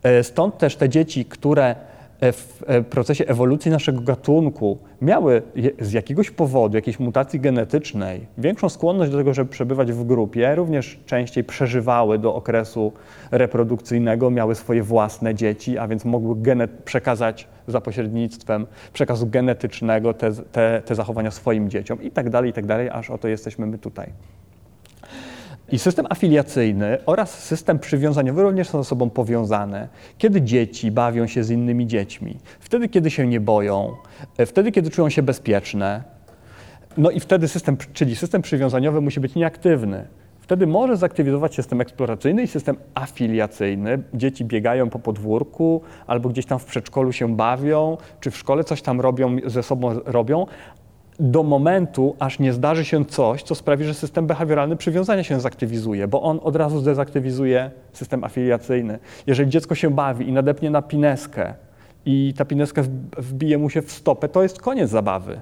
E, stąd też te dzieci, które e, w e, procesie ewolucji naszego gatunku miały z jakiegoś powodu, jakiejś mutacji genetycznej, większą skłonność do tego, żeby przebywać w grupie, również częściej przeżywały do okresu reprodukcyjnego, miały swoje własne dzieci, a więc mogły przekazać za pośrednictwem przekazu genetycznego te, te, te zachowania swoim dzieciom i tak dalej, i tak dalej, aż oto jesteśmy my tutaj. I system afiliacyjny oraz system przywiązaniowy również są ze sobą powiązane. Kiedy dzieci bawią się z innymi dziećmi, wtedy, kiedy się nie boją, e, wtedy, kiedy czują się bezpieczne, no i wtedy system, czyli system przywiązaniowy musi być nieaktywny. Wtedy może zaktywizować system eksploracyjny i system afiliacyjny. Dzieci biegają po podwórku albo gdzieś tam w przedszkolu się bawią, czy w szkole coś tam robią, ze sobą robią, do momentu, aż nie zdarzy się coś, co sprawi, że system behawioralny przywiązania się zaktywizuje, bo on od razu zdezaktywizuje system afiliacyjny. Jeżeli dziecko się bawi i nadepnie na pineskę i ta pineska wbije mu się w stopę, to jest koniec zabawy.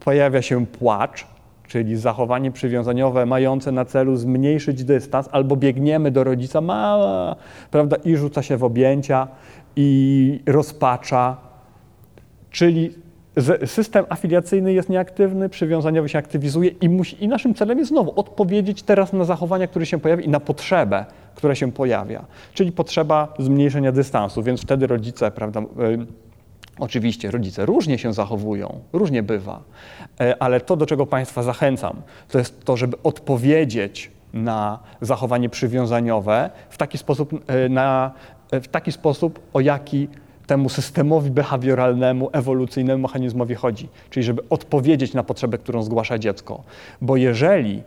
Pojawia się płacz, czyli zachowanie przywiązaniowe mające na celu zmniejszyć dystans, albo biegniemy do rodzica, mała, prawda, i rzuca się w objęcia i rozpacza, czyli system afiliacyjny jest nieaktywny, przywiązaniowy się aktywizuje i, musi, i naszym celem jest znowu odpowiedzieć teraz na zachowania, które się pojawi i na potrzebę, która się pojawia, czyli potrzeba zmniejszenia dystansu, więc wtedy rodzice, prawda, y, Oczywiście rodzice różnie się zachowują, różnie bywa, y, ale to, do czego Państwa zachęcam, to jest to, żeby odpowiedzieć na zachowanie przywiązaniowe w taki sposób, y, na, w taki sposób o jaki temu systemowi behawioralnemu, ewolucyjnemu mechanizmowi chodzi, czyli żeby odpowiedzieć na potrzebę, którą zgłasza dziecko. Bo jeżeli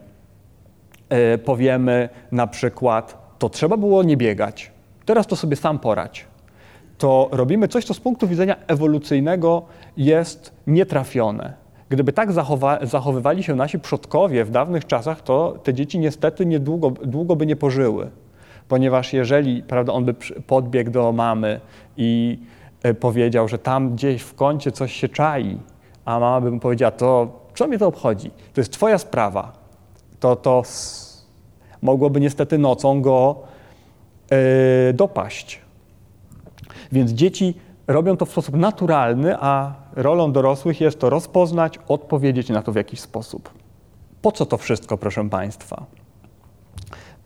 y, powiemy na przykład, to trzeba było nie biegać, teraz to sobie sam porać, to robimy coś, co z punktu widzenia ewolucyjnego jest nietrafione. Gdyby tak zachowa zachowywali się nasi przodkowie w dawnych czasach, to te dzieci niestety niedługo, długo by nie pożyły. Ponieważ jeżeli prawda, on by podbiegł do mamy i E, powiedział, że tam gdzieś w kącie coś się czai, a mama by mu powiedziała, to co mnie to obchodzi? To jest twoja sprawa. To, to mogłoby niestety nocą go yy, dopaść. Więc dzieci robią to w sposób naturalny, a rolą dorosłych jest to rozpoznać, odpowiedzieć na to w jakiś sposób. Po co to wszystko, proszę Państwa?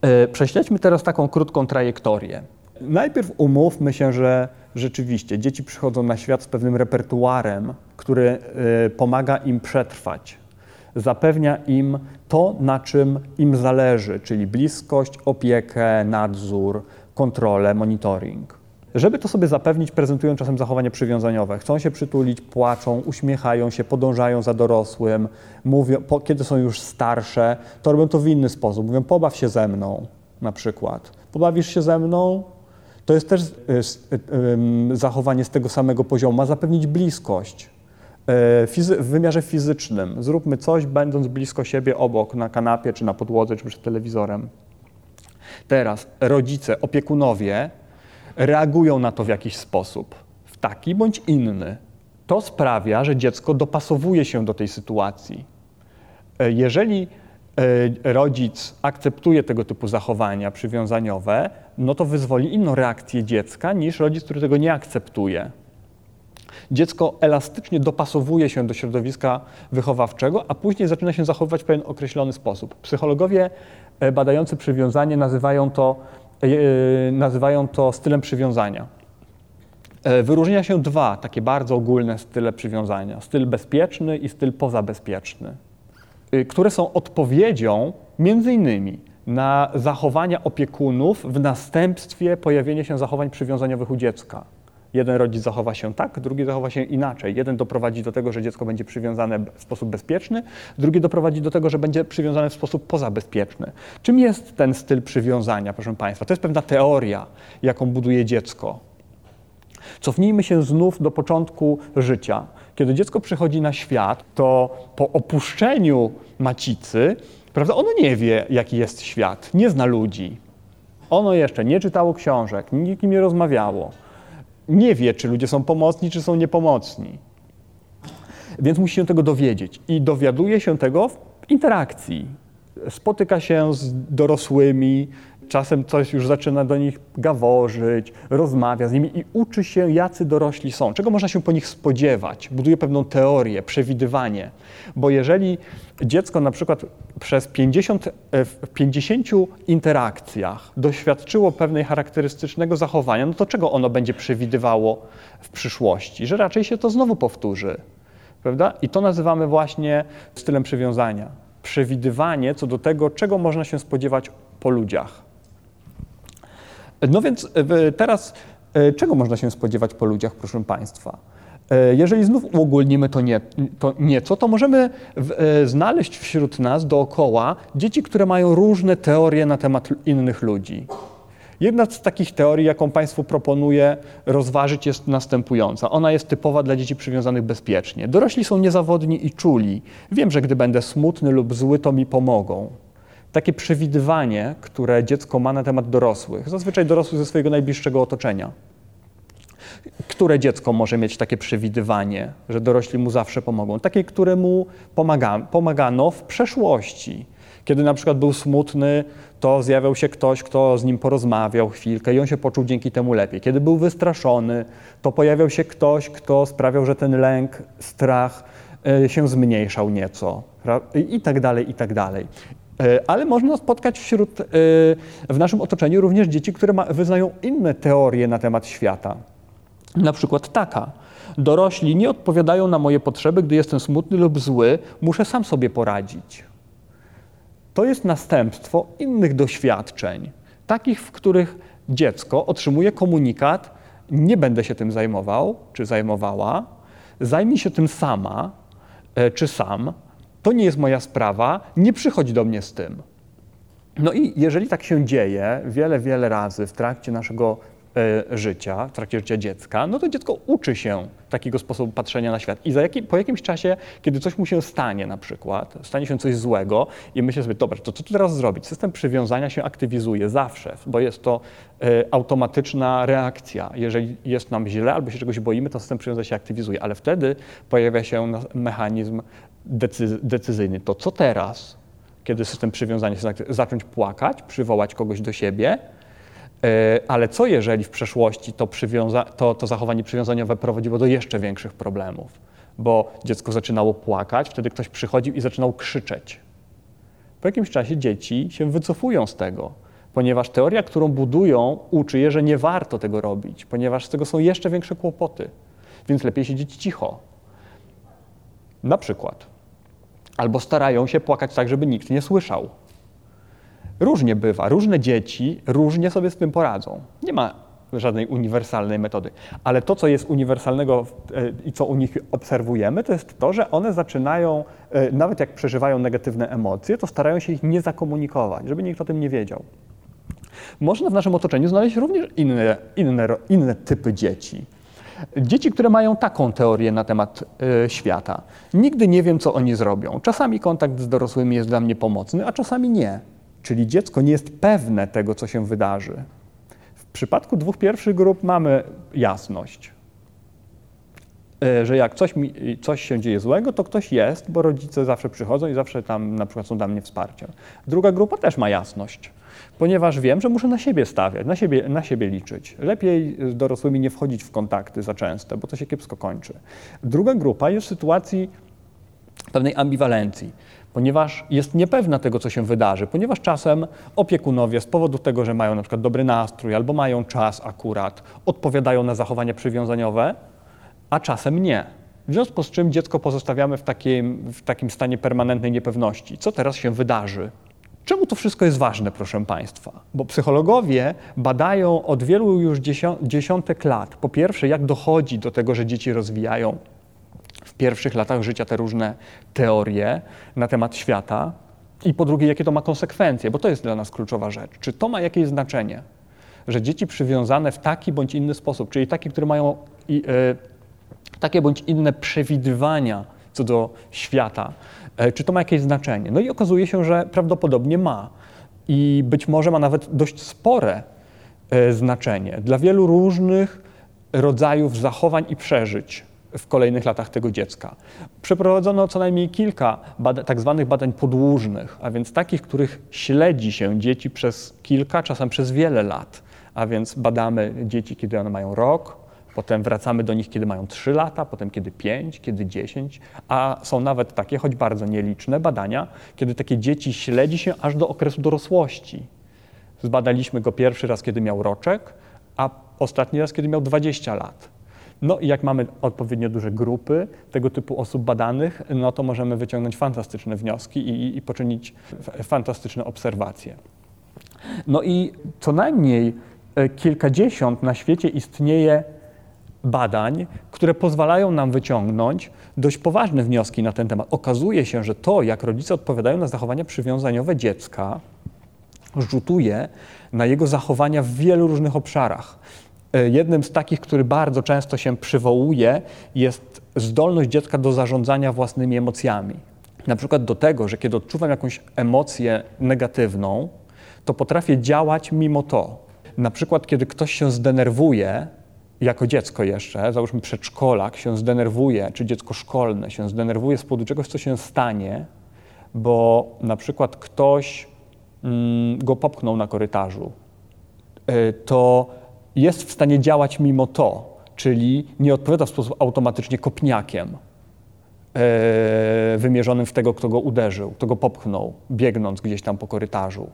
Yy, prześledźmy teraz taką krótką trajektorię. Najpierw umówmy się, że rzeczywiście dzieci przychodzą na świat z pewnym repertuarem, który y, pomaga im przetrwać. Zapewnia im to, na czym im zależy, czyli bliskość, opiekę, nadzór, kontrolę, monitoring. Żeby to sobie zapewnić, prezentują czasem zachowania przywiązaniowe. Chcą się przytulić, płaczą, uśmiechają się, podążają za dorosłym, mówią, po, kiedy są już starsze, to robią to w inny sposób. Mówią, pobaw się ze mną, na przykład. Pobawisz się ze mną? To jest też y, y, y, zachowanie z tego samego poziomu. Ma zapewnić bliskość e, w wymiarze fizycznym. Zróbmy coś, będąc blisko siebie, obok, na kanapie, czy na podłodze, czy przed telewizorem. Teraz rodzice, opiekunowie reagują na to w jakiś sposób, w taki bądź inny. To sprawia, że dziecko dopasowuje się do tej sytuacji. E, jeżeli e, rodzic akceptuje tego typu zachowania przywiązaniowe, no to wyzwoli inną reakcję dziecka niż rodzic, który tego nie akceptuje. Dziecko elastycznie dopasowuje się do środowiska wychowawczego, a później zaczyna się zachowywać w pewien określony sposób. Psychologowie e, badający przywiązanie nazywają to nazywają to stylem przywiązania. E, wyróżnia się dwa takie bardzo ogólne style przywiązania: styl bezpieczny i styl pozabezpieczny, e, które są odpowiedzią między innymi na zachowania opiekunów w następstwie pojawienia się zachowań przywiązaniowych u dziecka. Jeden rodzic zachowa się tak, drugi zachowa się inaczej. Jeden doprowadzi do tego, że dziecko będzie przywiązane w sposób bezpieczny, drugi doprowadzi do tego, że będzie przywiązane w sposób pozabezpieczny. Czym jest ten styl przywiązania, proszę Państwa? To jest pewna teoria, jaką buduje dziecko. Cofnijmy się znów do początku życia. Kiedy dziecko przychodzi na świat, to po opuszczeniu macicy, prawda, ono nie wie, jaki jest świat, nie zna ludzi. Ono jeszcze nie czytało książek, nikim nie rozmawiało nie wie, czy ludzie są pomocni, czy są niepomocni. Więc musi się tego dowiedzieć. I dowiaduje się tego w interakcji. Spotyka się z dorosłymi, czasem coś już zaczyna do nich gaworzyć, rozmawia z nimi i uczy się, jacy dorośli są, czego można się po nich spodziewać. Buduje pewną teorię, przewidywanie. Bo jeżeli dziecko na przykład przez 50, e, w 50 interakcjach doświadczyło pewnej charakterystycznego zachowania, no to czego ono będzie przewidywało w przyszłości? Że raczej się to znowu powtórzy. Prawda? I to nazywamy właśnie stylem przywiązania. Przewidywanie co do tego, czego można się spodziewać po ludziach. No więc e, teraz e, czego można się spodziewać po ludziach, proszę Państwa? E, jeżeli znów uogólnimy to, nie, to nieco, to możemy w, znaleźć wśród nas dookoła dzieci, które mają różne teorie na temat innych ludzi. Jedna z takich teorii, jaką Państwu proponuję rozważyć, jest następująca. Ona jest typowa dla dzieci przywiązanych bezpiecznie. Dorośli są niezawodni i czuli. Wiem, że gdy będę smutny lub zły, to mi pomogą takie przewidywanie, które dziecko ma na temat dorosłych, zazwyczaj dorosłych ze swojego najbliższego otoczenia. Które dziecko może mieć takie przewidywanie, że dorośli mu zawsze pomogą? Takie, które mu pomaga, pomagano w przeszłości. Kiedy na przykład był smutny, to zjawiał się ktoś, kto z nim porozmawiał chwilkę i on się poczuł dzięki temu lepiej. Kiedy był wystraszony, to pojawiał się ktoś, kto sprawiał, że ten lęk, strach e, się zmniejszał nieco. I tak dalej, i tak dalej. E, ale można spotkać wśród, e, w naszym otoczeniu również dzieci, które ma, wyznają inne teorie na temat świata. Na przykład taka. Dorośli nie odpowiadają na moje potrzeby, gdy jestem smutny lub zły, muszę sam sobie poradzić. To jest następstwo innych doświadczeń, takich, w których dziecko otrzymuje komunikat: Nie będę się tym zajmował czy zajmowała, zajmij się tym sama e, czy sam, to nie jest moja sprawa, nie przychodź do mnie z tym. No i jeżeli tak się dzieje wiele, wiele razy w trakcie naszego e, życia, w trakcie życia dziecka, no to dziecko uczy się takiego sposobu patrzenia na świat. I za jaki, po jakimś czasie, kiedy coś mu się stanie na przykład, stanie się coś złego i myślę sobie, dobra, to co tu teraz zrobić? System przywiązania się aktywizuje zawsze, bo jest to e, automatyczna reakcja. Jeżeli jest nam źle albo się czegoś boimy, to system przywiązania się aktywizuje, ale wtedy pojawia się mechanizm decyzyjny. To co teraz, kiedy system przywiązania się zacząć płakać, przywołać kogoś do siebie, e, ale co jeżeli w przeszłości to, to, to zachowanie przywiązaniowe prowadziło do jeszcze większych problemów? Bo dziecko zaczynało płakać, wtedy ktoś przychodził i zaczynał krzyczeć. Po jakimś czasie dzieci się wycofują z tego. ponieważ teoria, którą budują, uczy je, że nie warto tego robić, ponieważ z tego są jeszcze większe kłopoty, więc lepiej siedzieć cicho. Na przykład. Albo starają się płakać tak, żeby nikt nie słyszał. Różnie bywa, różne dzieci różnie sobie z tym poradzą. Nie ma żadnej uniwersalnej metody. Ale to, co jest uniwersalnego e, i co u nich obserwujemy, to jest to, że one zaczynają, e, nawet jak przeżywają negatywne emocje, to starają się ich nie zakomunikować, żeby nikt o tym nie wiedział. Można w naszym otoczeniu znaleźć również inne, inne, inne typy dzieci. Dzieci, które mają taką teorię na temat y, świata. Nigdy nie wiem, co oni zrobią. Czasami kontakt z dorosłymi jest dla mnie pomocny, a czasami nie. Czyli dziecko nie jest pewne tego, co się wydarzy. W przypadku dwóch pierwszych grup mamy jasność, y, że jak coś, mi, coś się dzieje złego, to ktoś jest, bo rodzice zawsze przychodzą i zawsze tam na przykład są dla mnie wsparciem. Druga grupa też ma jasność ponieważ wiem, że muszę na siebie stawiać, na siebie, na siebie liczyć. Lepiej z dorosłymi nie wchodzić w kontakty za często, bo to się kiepsko kończy. Druga grupa jest w sytuacji pewnej ambiwalencji, ponieważ jest niepewna tego, co się wydarzy, ponieważ czasem opiekunowie z powodu tego, że mają na przykład dobry nastrój albo mają czas akurat, odpowiadają na zachowania przywiązaniowe, a czasem nie. W związku z czym dziecko pozostawiamy w takim, w takim stanie permanentnej niepewności. Co teraz się wydarzy? Czemu to wszystko jest ważne, proszę Państwa? Bo psychologowie badają od wielu już dziesiątek lat, po pierwsze, jak dochodzi do tego, że dzieci rozwijają w pierwszych latach życia te różne teorie na temat świata, i po drugie, jakie to ma konsekwencje, bo to jest dla nas kluczowa rzecz. Czy to ma jakieś znaczenie, że dzieci przywiązane w taki bądź inny sposób, czyli takie, które mają y, takie bądź inne przewidywania co do świata, E, czy to ma jakieś znaczenie? No i okazuje się, że prawdopodobnie ma. I być może ma nawet dość spore e, znaczenie dla wielu różnych rodzajów zachowań i przeżyć w kolejnych latach tego dziecka. Przeprowadzono co najmniej kilka tak zwanych badań podłużnych, a więc takich, których śledzi się dzieci przez kilka, czasem przez wiele lat. A więc badamy dzieci, kiedy one mają rok, Potem wracamy do nich, kiedy mają 3 lata, potem kiedy 5, kiedy 10, a są nawet takie, choć bardzo nieliczne, badania, kiedy takie dzieci śledzi się aż do okresu dorosłości. Zbadaliśmy go pierwszy raz, kiedy miał roczek, a ostatni raz, kiedy miał 20 lat. No i jak mamy odpowiednio duże grupy tego typu osób badanych, no to możemy wyciągnąć fantastyczne wnioski i, i poczynić fantastyczne obserwacje. No i co najmniej e, kilkadziesiąt na świecie istnieje badań, które pozwalają nam wyciągnąć dość poważne wnioski na ten temat. Okazuje się, że to, jak rodzice odpowiadają na zachowania przywiązaniowe dziecka, rzutuje na jego zachowania w wielu różnych obszarach. E, jednym z takich, który bardzo często się przywołuje, jest zdolność dziecka do zarządzania własnymi emocjami. Na przykład do tego, że kiedy odczuwam jakąś emocję negatywną, to potrafię działać mimo to. Na przykład, kiedy ktoś się zdenerwuje, jako dziecko jeszcze, załóżmy przedszkolak, się zdenerwuje, czy dziecko szkolne się zdenerwuje z powodu czegoś, co się stanie, bo na przykład ktoś mm, go popchnął na korytarzu, y, to jest w stanie działać mimo to, czyli nie odpowiada w sposób automatycznie kopniakiem y, wymierzonym w tego, kto go uderzył, kto go popchnął, biegnąc gdzieś tam po korytarzu,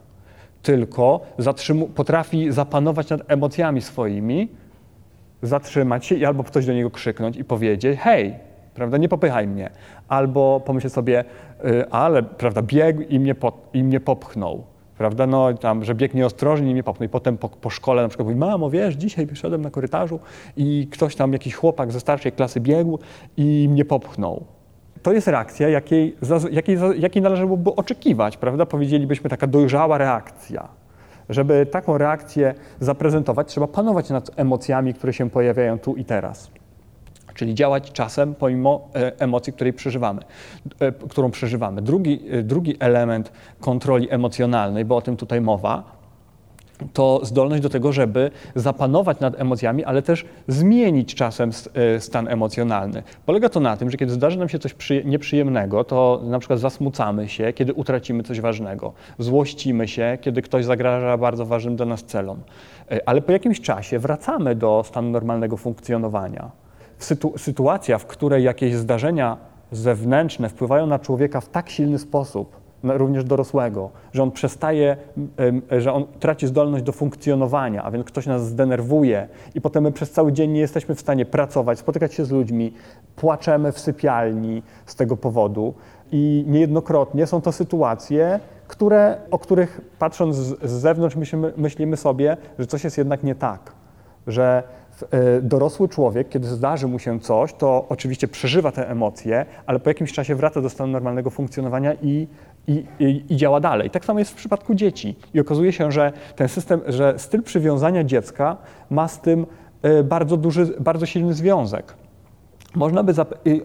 tylko potrafi zapanować nad emocjami swoimi, zatrzymać się i albo ktoś do niego krzyknąć i powiedzieć, hej, prawda, nie popychaj mnie. Albo pomyśleć sobie, y, ale, prawda, biegł i mnie, po, i mnie popchnął. Prawda, no tam, że biegnie nieostrożnie i mnie popchnął. I potem po, po szkole na przykład mówi, mamo, wiesz, dzisiaj wyszedłem na korytarzu i ktoś tam, jakiś chłopak ze starszej klasy biegł i mnie popchnął. To jest reakcja, jakiej, jakiej, jakiej należałoby oczekiwać, prawda? Powiedzielibyśmy taka dojrzała reakcja. Żeby taką reakcję zaprezentować, trzeba panować nad emocjami, które się pojawiają tu i teraz. Czyli działać czasem pomimo e, emocji, której przeżywamy, e, którą przeżywamy. Drugi, e, drugi element kontroli emocjonalnej, bo o tym tutaj mowa, to zdolność do tego, żeby zapanować nad emocjami, ale też zmienić czasem e, stan emocjonalny. Polega to na tym, że kiedy zdarzy nam się coś nieprzyjemnego, to na przykład zasmucamy się, kiedy utracimy coś ważnego, złościmy się, kiedy ktoś zagraża bardzo ważnym dla nas celom. E, ale po jakimś czasie wracamy do stanu normalnego funkcjonowania. Sytu sytuacja, w której jakieś zdarzenia zewnętrzne wpływają na człowieka w tak silny sposób, również dorosłego, że on przestaje, że on traci zdolność do funkcjonowania, a więc ktoś nas zdenerwuje i potem my przez cały dzień nie jesteśmy w stanie pracować, spotykać się z ludźmi, płaczemy w sypialni z tego powodu i niejednokrotnie są to sytuacje, które, o których patrząc z, zewnątrz myślimy, myślimy sobie, że coś jest jednak nie tak, że dorosły człowiek, kiedy zdarzy mu się coś, to oczywiście przeżywa te emocje, ale po jakimś czasie wraca do stanu normalnego funkcjonowania i, i, i, i, działa dalej. Tak samo jest w przypadku dzieci. I okazuje się, że ten system, że styl przywiązania dziecka ma z tym e, bardzo duży, bardzo silny związek. Można by,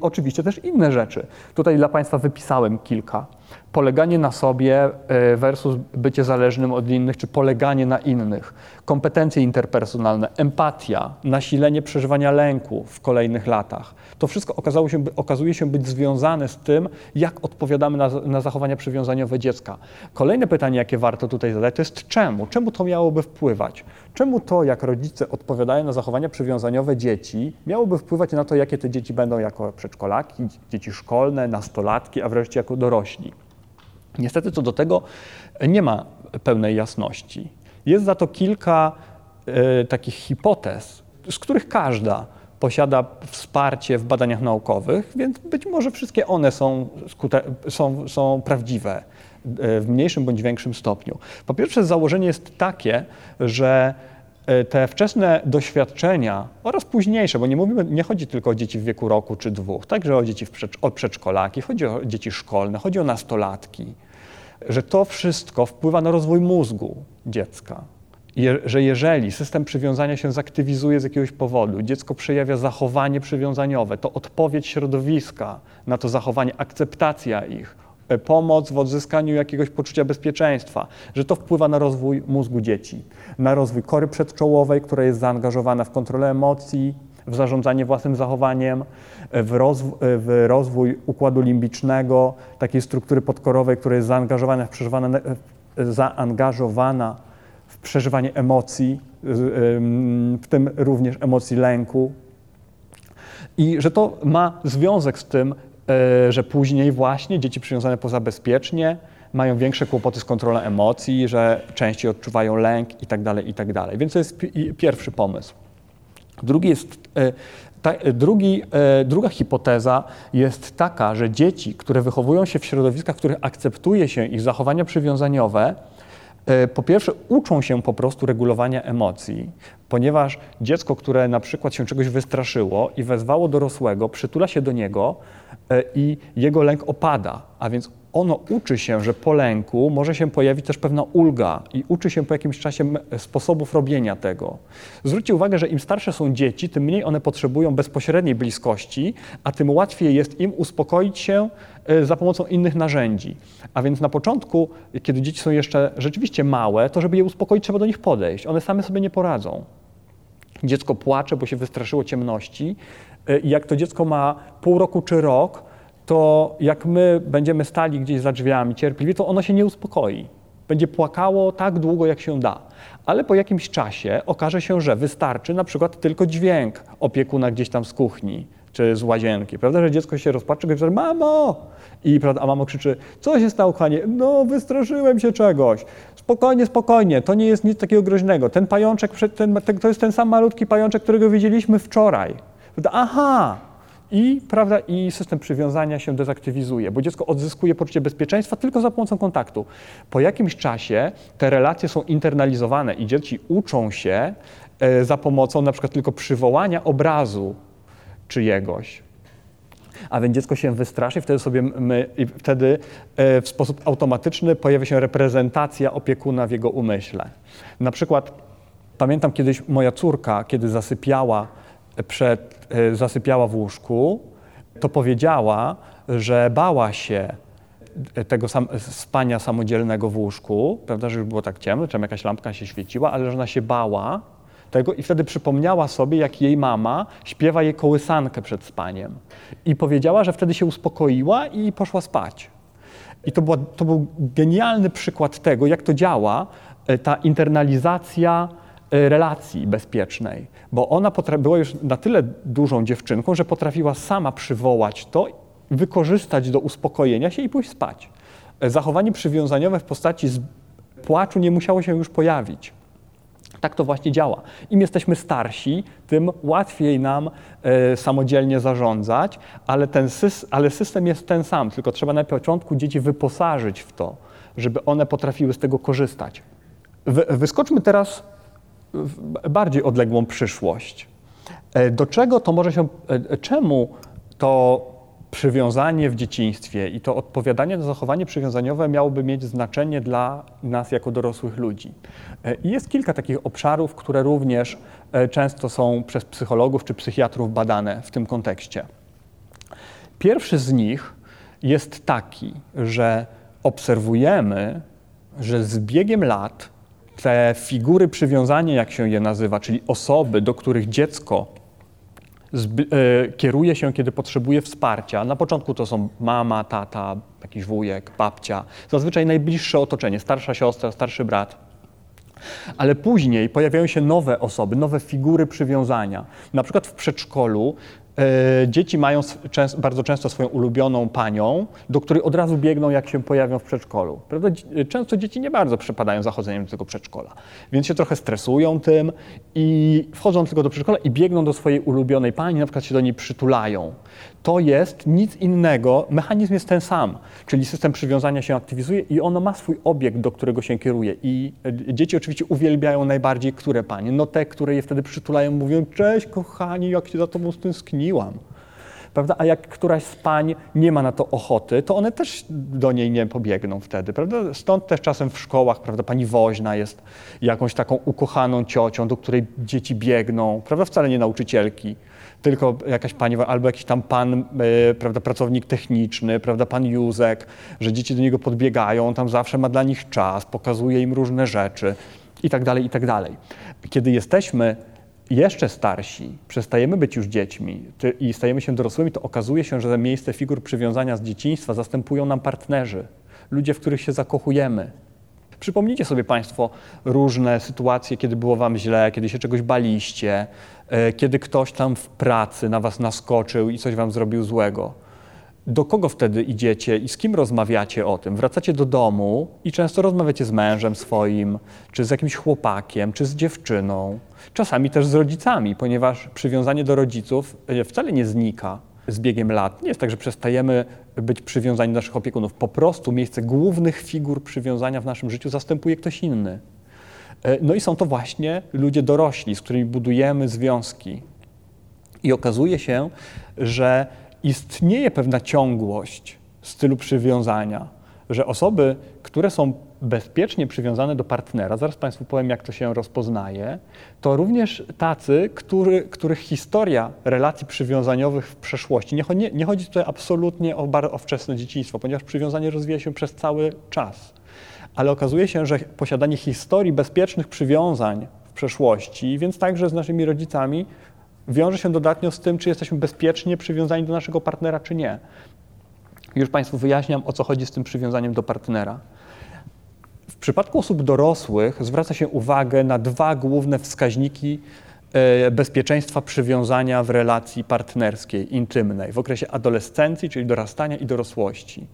oczywiście też inne rzeczy. Tutaj dla Państwa wypisałem kilka poleganie na sobie e, versus bycie zależnym od innych, czy poleganie na innych, kompetencje interpersonalne, empatia, nasilenie przeżywania lęku w kolejnych latach. To wszystko okazało się, okazuje się być związane z tym, jak odpowiadamy na, na zachowania przywiązaniowe dziecka. Kolejne pytanie, jakie warto tutaj zadać, to jest czemu? Czemu to miałoby wpływać? Czemu to, jak rodzice odpowiadają na zachowania przywiązaniowe dzieci, miałoby wpływać na to, jakie te dzieci będą jako przedszkolaki, dzieci szkolne, nastolatki, a wreszcie jako dorośli? Niestety co do tego nie ma pełnej jasności. Jest za to kilka y, takich hipotez, z których każda posiada wsparcie w badaniach naukowych, więc być może wszystkie one są, są, są prawdziwe e, w mniejszym bądź większym stopniu. Po pierwsze, założenie jest takie, że te wczesne doświadczenia oraz późniejsze, bo nie mówimy, nie chodzi tylko o dzieci w wieku roku czy dwóch, także o dzieci przedsz o przedszkolaki, chodzi o dzieci szkolne, chodzi o nastolatki, że to wszystko wpływa na rozwój mózgu dziecka. Je, że jeżeli system przywiązania się zaktywizuje z jakiegoś powodu, dziecko przejawia zachowanie przywiązaniowe, to odpowiedź środowiska na to zachowanie, akceptacja ich, e, pomoc w odzyskaniu jakiegoś poczucia bezpieczeństwa, że to wpływa na rozwój mózgu dzieci, na rozwój kory przedczołowej, która jest zaangażowana w kontrolę emocji, w zarządzanie własnym zachowaniem, w, rozw w rozwój układu limbicznego, takiej struktury podkorowej, która jest zaangażowana w, zaangażowana w przeżywanie emocji, w tym również emocji lęku. I że to ma związek z tym, e, że później właśnie dzieci przywiązane pozabezpiecznie mają większe kłopoty z kontrolą emocji, że częściej odczuwają lęk itd., tak itd. Tak Więc to jest pierwszy pomysł. Drugi jest, e, ta, drugi, e, druga hipoteza jest taka, że dzieci, które wychowują się w środowiskach, w których akceptuje się ich zachowania przywiązaniowe, e, po pierwsze uczą się po prostu regulowania emocji, ponieważ dziecko, które na przykład się czegoś wystraszyło i wezwało dorosłego, przytula się do niego i jego lęk opada, a więc ono uczy się, że po lęku może się pojawić też pewna ulga i uczy się po jakimś czasie sposobów robienia tego. Zwróćcie uwagę, że im starsze są dzieci, tym mniej one potrzebują bezpośredniej bliskości, a tym łatwiej jest im uspokoić się e, za pomocą innych narzędzi. A więc na początku, kiedy dzieci są jeszcze rzeczywiście małe, to żeby je uspokoić, trzeba do nich podejść. One same sobie nie poradzą. Dziecko płacze, bo się wystraszyło ciemności. E, I jak to dziecko ma pół roku czy rok, to jak my będziemy stali gdzieś za drzwiami cierpliwie, to ono się nie uspokoi. Będzie płakało tak długo, jak się da. Ale po jakimś czasie okaże się, że wystarczy na przykład tylko dźwięk opiekuna gdzieś tam z kuchni czy z łazienki. Prawda, że dziecko się rozpaczy mówi, mamo! I, prawda, a mamo krzyczy, co się stało, kochanie? No, wystraszyłem się czegoś. Spokojnie, spokojnie, to nie jest nic takiego groźnego. Ten pajączek, ten, to jest ten sam malutki pajączek, którego widzieliśmy wczoraj. Aha, i, prawda, i system przywiązania się dezaktywizuje, bo dziecko odzyskuje poczucie bezpieczeństwa tylko za pomocą kontaktu. Po jakimś czasie te relacje są internalizowane i dzieci uczą się e, za pomocą na przykład tylko przywołania obrazu czyjegoś. A więc dziecko się wystraszy wtedy sobie my, wtedy e, w sposób automatyczny pojawia się reprezentacja opiekuna w jego umyśle. Na przykład pamiętam kiedyś moja córka, kiedy zasypiała przed, zasypiała w łóżku, to powiedziała, że bała się tego sam, spania samodzielnego w łóżku, prawda, że już było tak ciemno, czy jakaś lampka się świeciła, ale że ona się bała tego i wtedy przypomniała sobie, jak jej mama śpiewa jej kołysankę przed spaniem. I powiedziała, że wtedy się uspokoiła i poszła spać. I to, była, to był genialny przykład tego, jak to działa, e, ta internalizacja relacji bezpiecznej, bo ona była już na tyle dużą dziewczynką, że potrafiła sama przywołać to, wykorzystać do uspokojenia się i pójść spać. zachowanie przywiązaniowe w postaci płaczu nie musiało się już pojawić. Tak to właśnie działa. Im jesteśmy starsi, tym łatwiej nam e, samodzielnie zarządzać, ale, ten ale system jest ten sam, tylko trzeba na początku dzieci wyposażyć w to, żeby one potrafiły z tego korzystać. wyskoczmy teraz bardziej odległą przyszłość. E, do czego to może się, e, czemu to przywiązanie w dzieciństwie i to odpowiadanie na zachowanie przywiązaniowe miałoby mieć znaczenie dla nas jako dorosłych ludzi. E, I jest kilka takich obszarów, które również często są przez psychologów czy psychiatrów badane w tym kontekście. Pierwszy z nich jest taki, że obserwujemy, że z biegiem lat te figury przywiązania, jak się je nazywa, czyli osoby, do których dziecko e, kieruje się, kiedy potrzebuje wsparcia. Na początku to są mama, tata, jakiś wujek, babcia, zazwyczaj najbliższe otoczenie, starsza siostra, starszy brat. Ale później pojawiają się nowe osoby, nowe figury przywiązania. Na przykład w przedszkolu dzieci mają bardzo często swoją ulubioną panią, do której od razu biegną, jak się pojawią w przedszkolu. Prawda? Często dzieci nie bardzo przepadają zachodzeniem do tego przedszkola, więc się trochę stresują tym i wchodzą tylko do przedszkola i biegną do swojej ulubionej pani, na przykład się do niej przytulają to jest nic innego, mechanizm jest ten sam, czyli system przywiązania się aktywizuje i ono ma swój obiekt, do którego się kieruje. I e, dzieci oczywiście uwielbiają najbardziej które panie? No te, które je wtedy przytulają, mówią, cześć kochani, jak się za tobą Prawda? A jak któraś z pań nie ma na to ochoty, to one też do niej nie pobiegną wtedy. Prawda? Stąd też czasem w szkołach prawda, pani woźna jest jakąś taką ukochaną ciocią, do której dzieci biegną, prawda? wcale nie nauczycielki tylko jakaś pani, albo jakiś tam pan, e, prawda, pracownik techniczny, prawda, pan Józek, że dzieci do niego podbiegają, on tam zawsze ma dla nich czas, pokazuje im różne rzeczy i tak dalej, i tak dalej. Kiedy jesteśmy jeszcze starsi, przestajemy być już dziećmi i stajemy się dorosłymi, to okazuje się, że miejsce figur przywiązania z dzieciństwa zastępują nam partnerzy, ludzie, w których się zakochujemy, Przypomnijcie sobie Państwo różne sytuacje, kiedy było Wam źle, kiedy się czegoś baliście, e, kiedy ktoś tam w pracy na Was naskoczył i coś Wam zrobił złego. Do kogo wtedy idziecie i z kim rozmawiacie o tym? Wracacie do domu i często rozmawiacie z mężem swoim, czy z jakimś chłopakiem, czy z dziewczyną, czasami też z rodzicami, ponieważ przywiązanie do rodziców e, wcale nie znika z biegiem lat. Nie jest tak, że przestajemy być przywiązani do naszych opiekunów. Po prostu miejsce głównych figur przywiązania w naszym życiu zastępuje ktoś inny. E, no i są to właśnie ludzie dorośli, z którymi budujemy związki. I okazuje się, że istnieje pewna ciągłość stylu przywiązania, że osoby, które są bezpiecznie przywiązane do partnera, zaraz Państwu powiem, jak to się rozpoznaje, to również tacy, który, których historia relacji przywiązaniowych w przeszłości, nie, nie, chodzi tutaj absolutnie o, bar, o wczesne dzieciństwo, ponieważ przywiązanie rozwija się przez cały czas, ale okazuje się, że posiadanie historii bezpiecznych przywiązań w przeszłości, więc także z naszymi rodzicami, wiąże się dodatnio z tym, czy jesteśmy bezpiecznie przywiązani do naszego partnera, czy nie. Już Państwu wyjaśniam, o co chodzi z tym przywiązaniem do partnera. W przypadku osób dorosłych zwraca się uwagę na dwa główne wskaźniki e, bezpieczeństwa przywiązania w relacji partnerskiej, intymnej, w okresie adolescencji, czyli dorastania i dorosłości.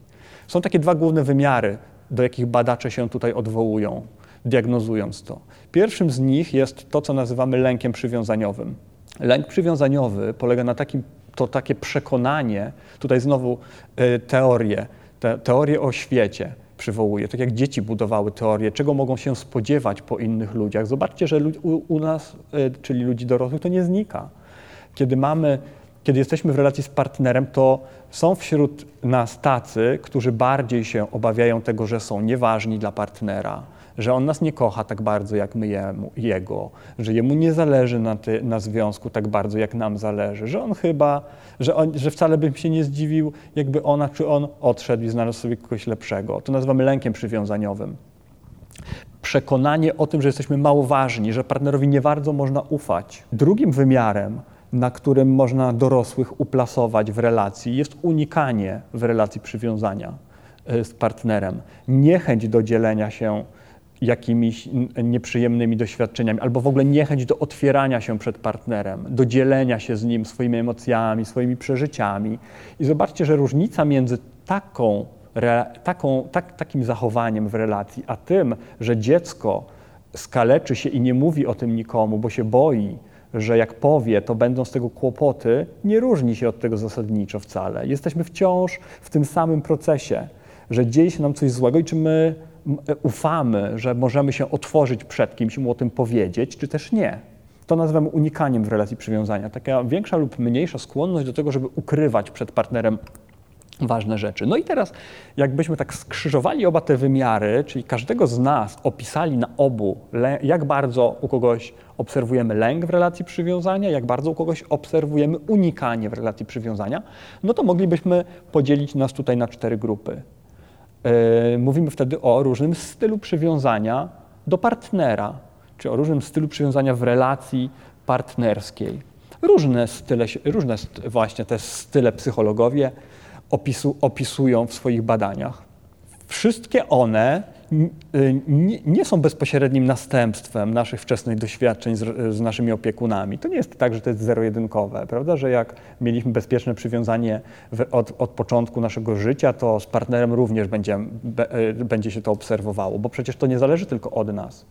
Są takie dwa główne wymiary, do jakich badacze się tutaj odwołują, diagnozując to. Pierwszym z nich jest to, co nazywamy lękiem przywiązaniowym. Lęk przywiązaniowy polega na takim, to takie przekonanie, tutaj znowu y, teorie, te, teorie o świecie, przywołuje, tak jak dzieci budowały teorię, czego mogą się spodziewać po innych ludziach. Zobaczcie, że u, u nas, e, czyli ludzi dorosłych, to nie znika. Kiedy mamy, kiedy jesteśmy w relacji z partnerem, to są wśród nas tacy, którzy bardziej się obawiają tego, że są nieważni dla partnera, że on nas nie kocha tak bardzo jak my jemu, jego, że jemu nie zależy na, ty, na związku tak bardzo jak nam zależy, że on chyba, że, on, że wcale bym się nie zdziwił, jakby ona czy on odszedł i znalazł sobie kogoś lepszego. To nazywamy lękiem przywiązaniowym. Przekonanie o tym, że jesteśmy mało ważni, że partnerowi nie bardzo można ufać. Drugim wymiarem na którym można dorosłych uplasować w relacji, jest unikanie w relacji przywiązania e, z partnerem, niechęć do dzielenia się jakimiś nieprzyjemnymi doświadczeniami, albo w ogóle niechęć do otwierania się przed partnerem, do dzielenia się z nim swoimi emocjami, swoimi przeżyciami. I zobaczcie, że różnica między taką taką, tak, takim zachowaniem w relacji, a tym, że dziecko skaleczy się i nie mówi o tym nikomu, bo się boi, że jak powie, to będą z tego kłopoty, nie różni się od tego zasadniczo wcale. Jesteśmy wciąż w tym samym procesie, że dzieje się nam coś złego i czy my ufamy, że możemy się otworzyć przed kimś i mu o tym powiedzieć, czy też nie. To nazywamy unikaniem w relacji przywiązania. Taka większa lub mniejsza skłonność do tego, żeby ukrywać przed partnerem ważne rzeczy. No i teraz, jakbyśmy tak skrzyżowali oba te wymiary, czyli każdego z nas opisali na obu, jak bardzo u kogoś obserwujemy lęk w relacji przywiązania, jak bardzo u kogoś obserwujemy unikanie w relacji przywiązania, no to moglibyśmy podzielić nas tutaj na cztery grupy. Yy, mówimy wtedy o różnym stylu przywiązania do partnera, czy o różnym stylu przywiązania w relacji partnerskiej. Różne style, różne właśnie te style psychologowie opisu, opisują w swoich badaniach. Wszystkie one nie, nie są bezpośrednim następstwem naszych wczesnych doświadczeń z, z, naszymi opiekunami. To nie jest tak, że to jest zero-jedynkowe, prawda? Że jak mieliśmy bezpieczne przywiązanie w, od, od, początku naszego życia, to z partnerem również będzie, e, będzie się to obserwowało, bo przecież to nie zależy tylko od nas.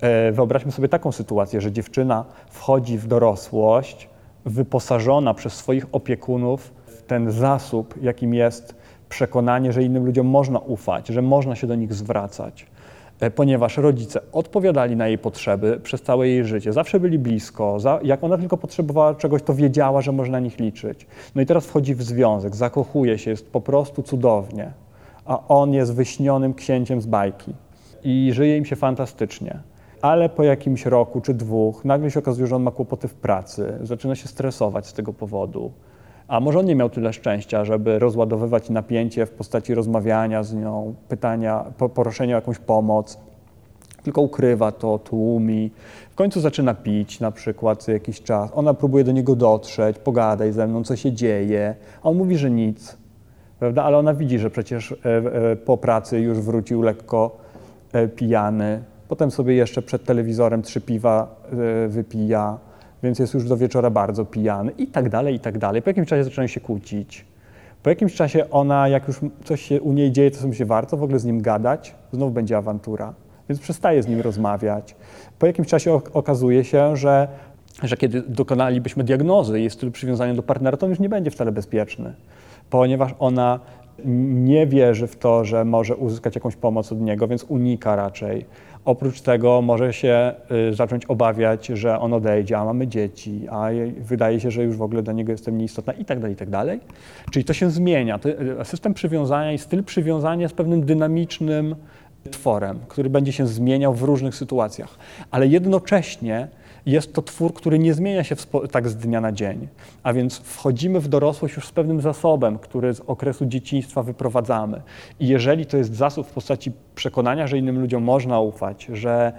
E, wyobraźmy sobie taką sytuację, że dziewczyna wchodzi w dorosłość, wyposażona przez swoich opiekunów w ten zasób, jakim jest przekonanie, że innym ludziom można ufać, że można się do nich zwracać, e, ponieważ rodzice odpowiadali na jej potrzeby przez całe jej życie, zawsze byli blisko, jak ona tylko potrzebowała czegoś, to wiedziała, że można na nich liczyć. No i teraz wchodzi w związek, zakochuje się, jest po prostu cudownie, a on jest wyśnionym księciem z bajki i żyje im się fantastycznie. Ale po jakimś roku czy dwóch nagle się okazuje, że on ma kłopoty w pracy, zaczyna się stresować z tego powodu a może on nie miał tyle szczęścia, żeby rozładowywać napięcie w postaci rozmawiania z nią, pytania, proszenia o jakąś pomoc, tylko ukrywa to, tłumi. W końcu zaczyna pić na przykład co jakiś czas. Ona próbuje do niego dotrzeć, pogadaj ze mną, co się dzieje, a on mówi, że nic. Prawda? Ale ona widzi, że przecież e, e, po pracy już wrócił lekko e, pijany. Potem sobie jeszcze przed telewizorem trzy piwa wypija więc jest już do wieczora bardzo pijany i tak dalej, i tak dalej. Po jakimś czasie zaczynają się kłócić. Po jakimś czasie ona, jak już coś się u niej dzieje, to sobie się warto w ogóle z nim gadać, znów będzie awantura, więc przestaje z nim rozmawiać. Po jakimś czasie okazuje się, że, że kiedy dokonalibyśmy diagnozy jej stylu przywiązania do partnera, to on już nie będzie wcale bezpieczny, ponieważ ona nie wierzy w to, że może uzyskać jakąś pomoc od niego, więc unika raczej. Oprócz tego może się y, zacząć obawiać, że on odejdzie, a mamy dzieci, a wydaje się, że już w ogóle dla niego jestem nieistotna i tak dalej, i tak dalej. Czyli to się zmienia. Y, system przywiązania i styl przywiązania jest pewnym dynamicznym tworem, który będzie się zmieniał w różnych sytuacjach, ale jednocześnie jest to twór, który nie zmienia się tak z dnia na dzień. A więc wchodzimy w dorosłość już z pewnym zasobem, który z okresu dzieciństwa wyprowadzamy. I jeżeli to jest zasób w postaci przekonania, że innym ludziom można ufać, że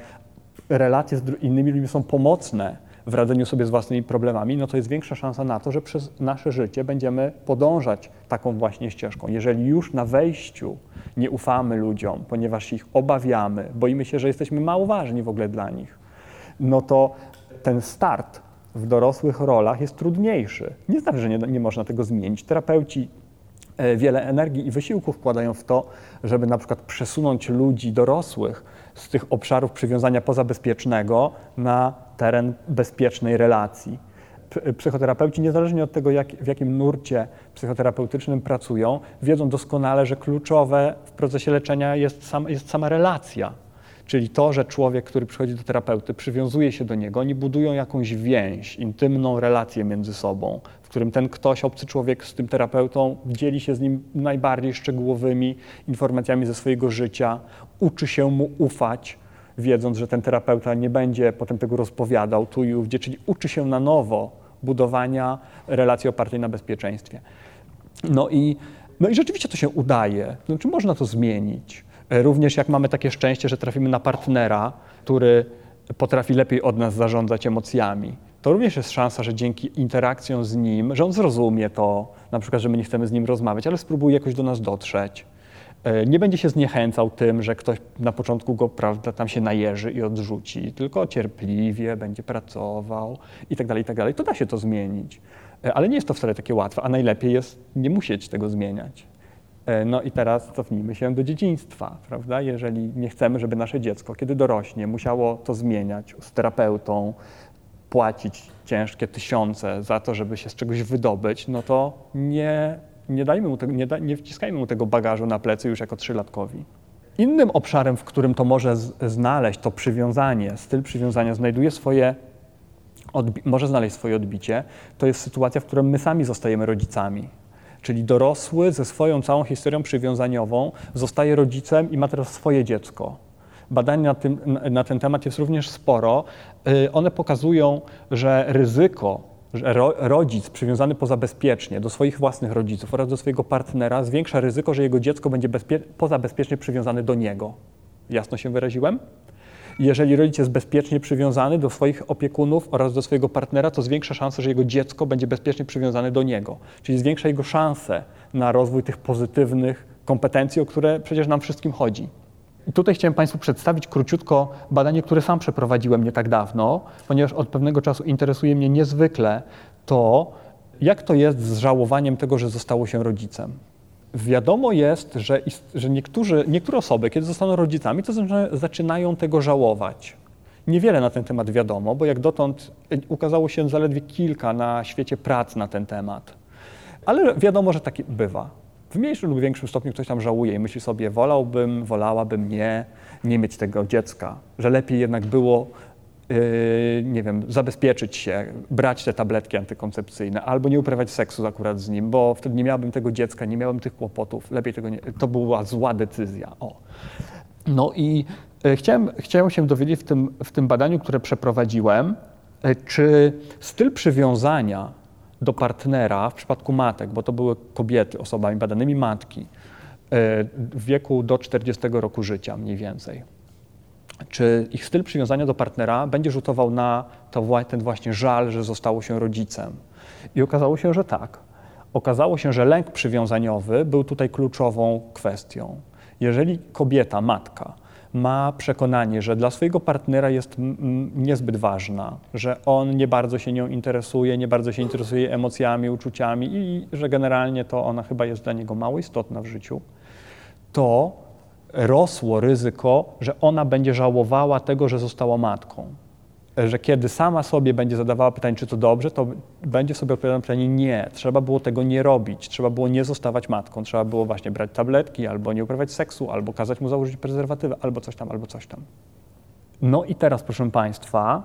relacje z innymi ludźmi są pomocne w radzeniu sobie z własnymi problemami, no to jest większa szansa na to, że przez nasze życie będziemy podążać taką właśnie ścieżką. Jeżeli już na wejściu nie ufamy ludziom, ponieważ ich obawiamy, boimy się, że jesteśmy mało ważni w ogóle dla nich, no to ten start w dorosłych rolach jest trudniejszy. Nie znaczy, że nie, nie można tego zmienić. Terapeuci e, wiele energii i wysiłku wkładają w to, żeby na przykład przesunąć ludzi dorosłych z tych obszarów przywiązania pozabezpiecznego na teren bezpiecznej relacji. Psychoterapeuci, niezależnie od tego, jak, w jakim nurcie psychoterapeutycznym pracują, wiedzą doskonale, że kluczowe w procesie leczenia jest, sam, jest sama relacja Czyli to, że człowiek, który przychodzi do terapeuty, przywiązuje się do niego, oni budują jakąś więź, intymną relację między sobą, w którym ten ktoś, obcy człowiek z tym terapeutą dzieli się z nim najbardziej szczegółowymi informacjami ze swojego życia, uczy się mu ufać, wiedząc, że ten terapeuta nie będzie potem tego rozpowiadał tu i ówdzie, czyli uczy się na nowo budowania relacji opartej na bezpieczeństwie. No i, no i rzeczywiście to się udaje. Znaczy można to zmienić. Również jak mamy takie szczęście, że trafimy na partnera, który potrafi lepiej od nas zarządzać emocjami, to również jest szansa, że dzięki interakcjom z nim, że on zrozumie to, na przykład, że my nie chcemy z nim rozmawiać, ale spróbuje jakoś do nas dotrzeć. E, nie będzie się zniechęcał tym, że ktoś na początku go prawda, tam się najeży i odrzuci, tylko cierpliwie będzie pracował i tak dalej, i tak dalej. To da się to zmienić. E, ale nie jest to wcale takie łatwe, a najlepiej jest nie musieć tego zmieniać. E, no i teraz cofnijmy się do dzieciństwa, prawda? Jeżeli nie chcemy, żeby nasze dziecko, kiedy dorośnie, musiało to zmieniać z terapeutą, płacić ciężkie tysiące za to, żeby się z czegoś wydobyć, no to nie, nie, dajmy mu tego, nie, da, nie wciskajmy mu tego bagażu na plecy już jako trzylatkowi. Innym obszarem, w którym to może znaleźć to przywiązanie, styl przywiązania znajduje swoje, może znaleźć swoje odbicie, to jest sytuacja, w której my sami zostajemy rodzicami. Czyli dorosły ze swoją całą historią przywiązaniową zostaje rodzicem i ma teraz swoje dziecko. Badań na, tym, na ten temat jest również sporo. Y, one pokazują, że ryzyko, że ro, rodzic przywiązany pozabezpiecznie do swoich własnych rodziców oraz do swojego partnera zwiększa ryzyko, że jego dziecko będzie bezpie, pozabezpiecznie przywiązane do niego. Jasno się wyraziłem? Jeżeli rodzic jest bezpiecznie przywiązany do swoich opiekunów oraz do swojego partnera, to zwiększa szansę, że jego dziecko będzie bezpiecznie przywiązane do niego. Czyli zwiększa jego szanse na rozwój tych pozytywnych kompetencji, o które przecież nam wszystkim chodzi. I tutaj chciałem Państwu przedstawić króciutko badanie, które sam przeprowadziłem nie tak dawno, ponieważ od pewnego czasu interesuje mnie niezwykle to, jak to jest z żałowaniem tego, że zostało się rodzicem. Wiadomo jest, że, że niektóre osoby, kiedy zostaną rodzicami, to zaczynają tego żałować. Niewiele na ten temat wiadomo, bo jak dotąd ukazało się zaledwie kilka na świecie prac na ten temat. Ale wiadomo, że tak bywa. W mniejszym lub większym stopniu ktoś tam żałuje i myśli sobie, wolałbym, wolałabym nie, nie mieć tego dziecka, że lepiej jednak było nie wiem, zabezpieczyć się, brać te tabletki antykoncepcyjne, albo nie uprawiać seksu akurat z nim, bo wtedy nie miałbym tego dziecka, nie miałbym tych kłopotów, lepiej tego nie, to była zła decyzja. O. No i yy, chciałem, chciałem się dowiedzieć w tym, w tym badaniu, które przeprowadziłem, yy, czy styl przywiązania do partnera w przypadku matek, bo to były kobiety, osobami badanymi matki, w wieku do 40 roku życia mniej więcej czy ich styl przywiązania do partnera będzie rzutował na to, ten właśnie żal, że zostało się rodzicem. I okazało się, że tak. Okazało się, że lęk przywiązaniowy był tutaj kluczową kwestią. Jeżeli kobieta, matka, ma przekonanie, że dla swojego partnera jest niezbyt ważna, że on nie bardzo się nią interesuje, nie bardzo się interesuje emocjami, uczuciami i że generalnie to ona chyba jest dla niego mało istotna w życiu, to rosło ryzyko, że ona będzie żałowała tego, że została matką. Że kiedy sama sobie będzie zadawała pytanie, czy to dobrze, to będzie sobie odpowiadała na pytanie nie, trzeba było tego nie robić, trzeba było nie zostawać matką, trzeba było właśnie brać tabletki, albo nie uprawiać seksu, albo kazać mu założyć prezerwatywę, albo coś tam, albo coś tam. No i teraz, proszę Państwa,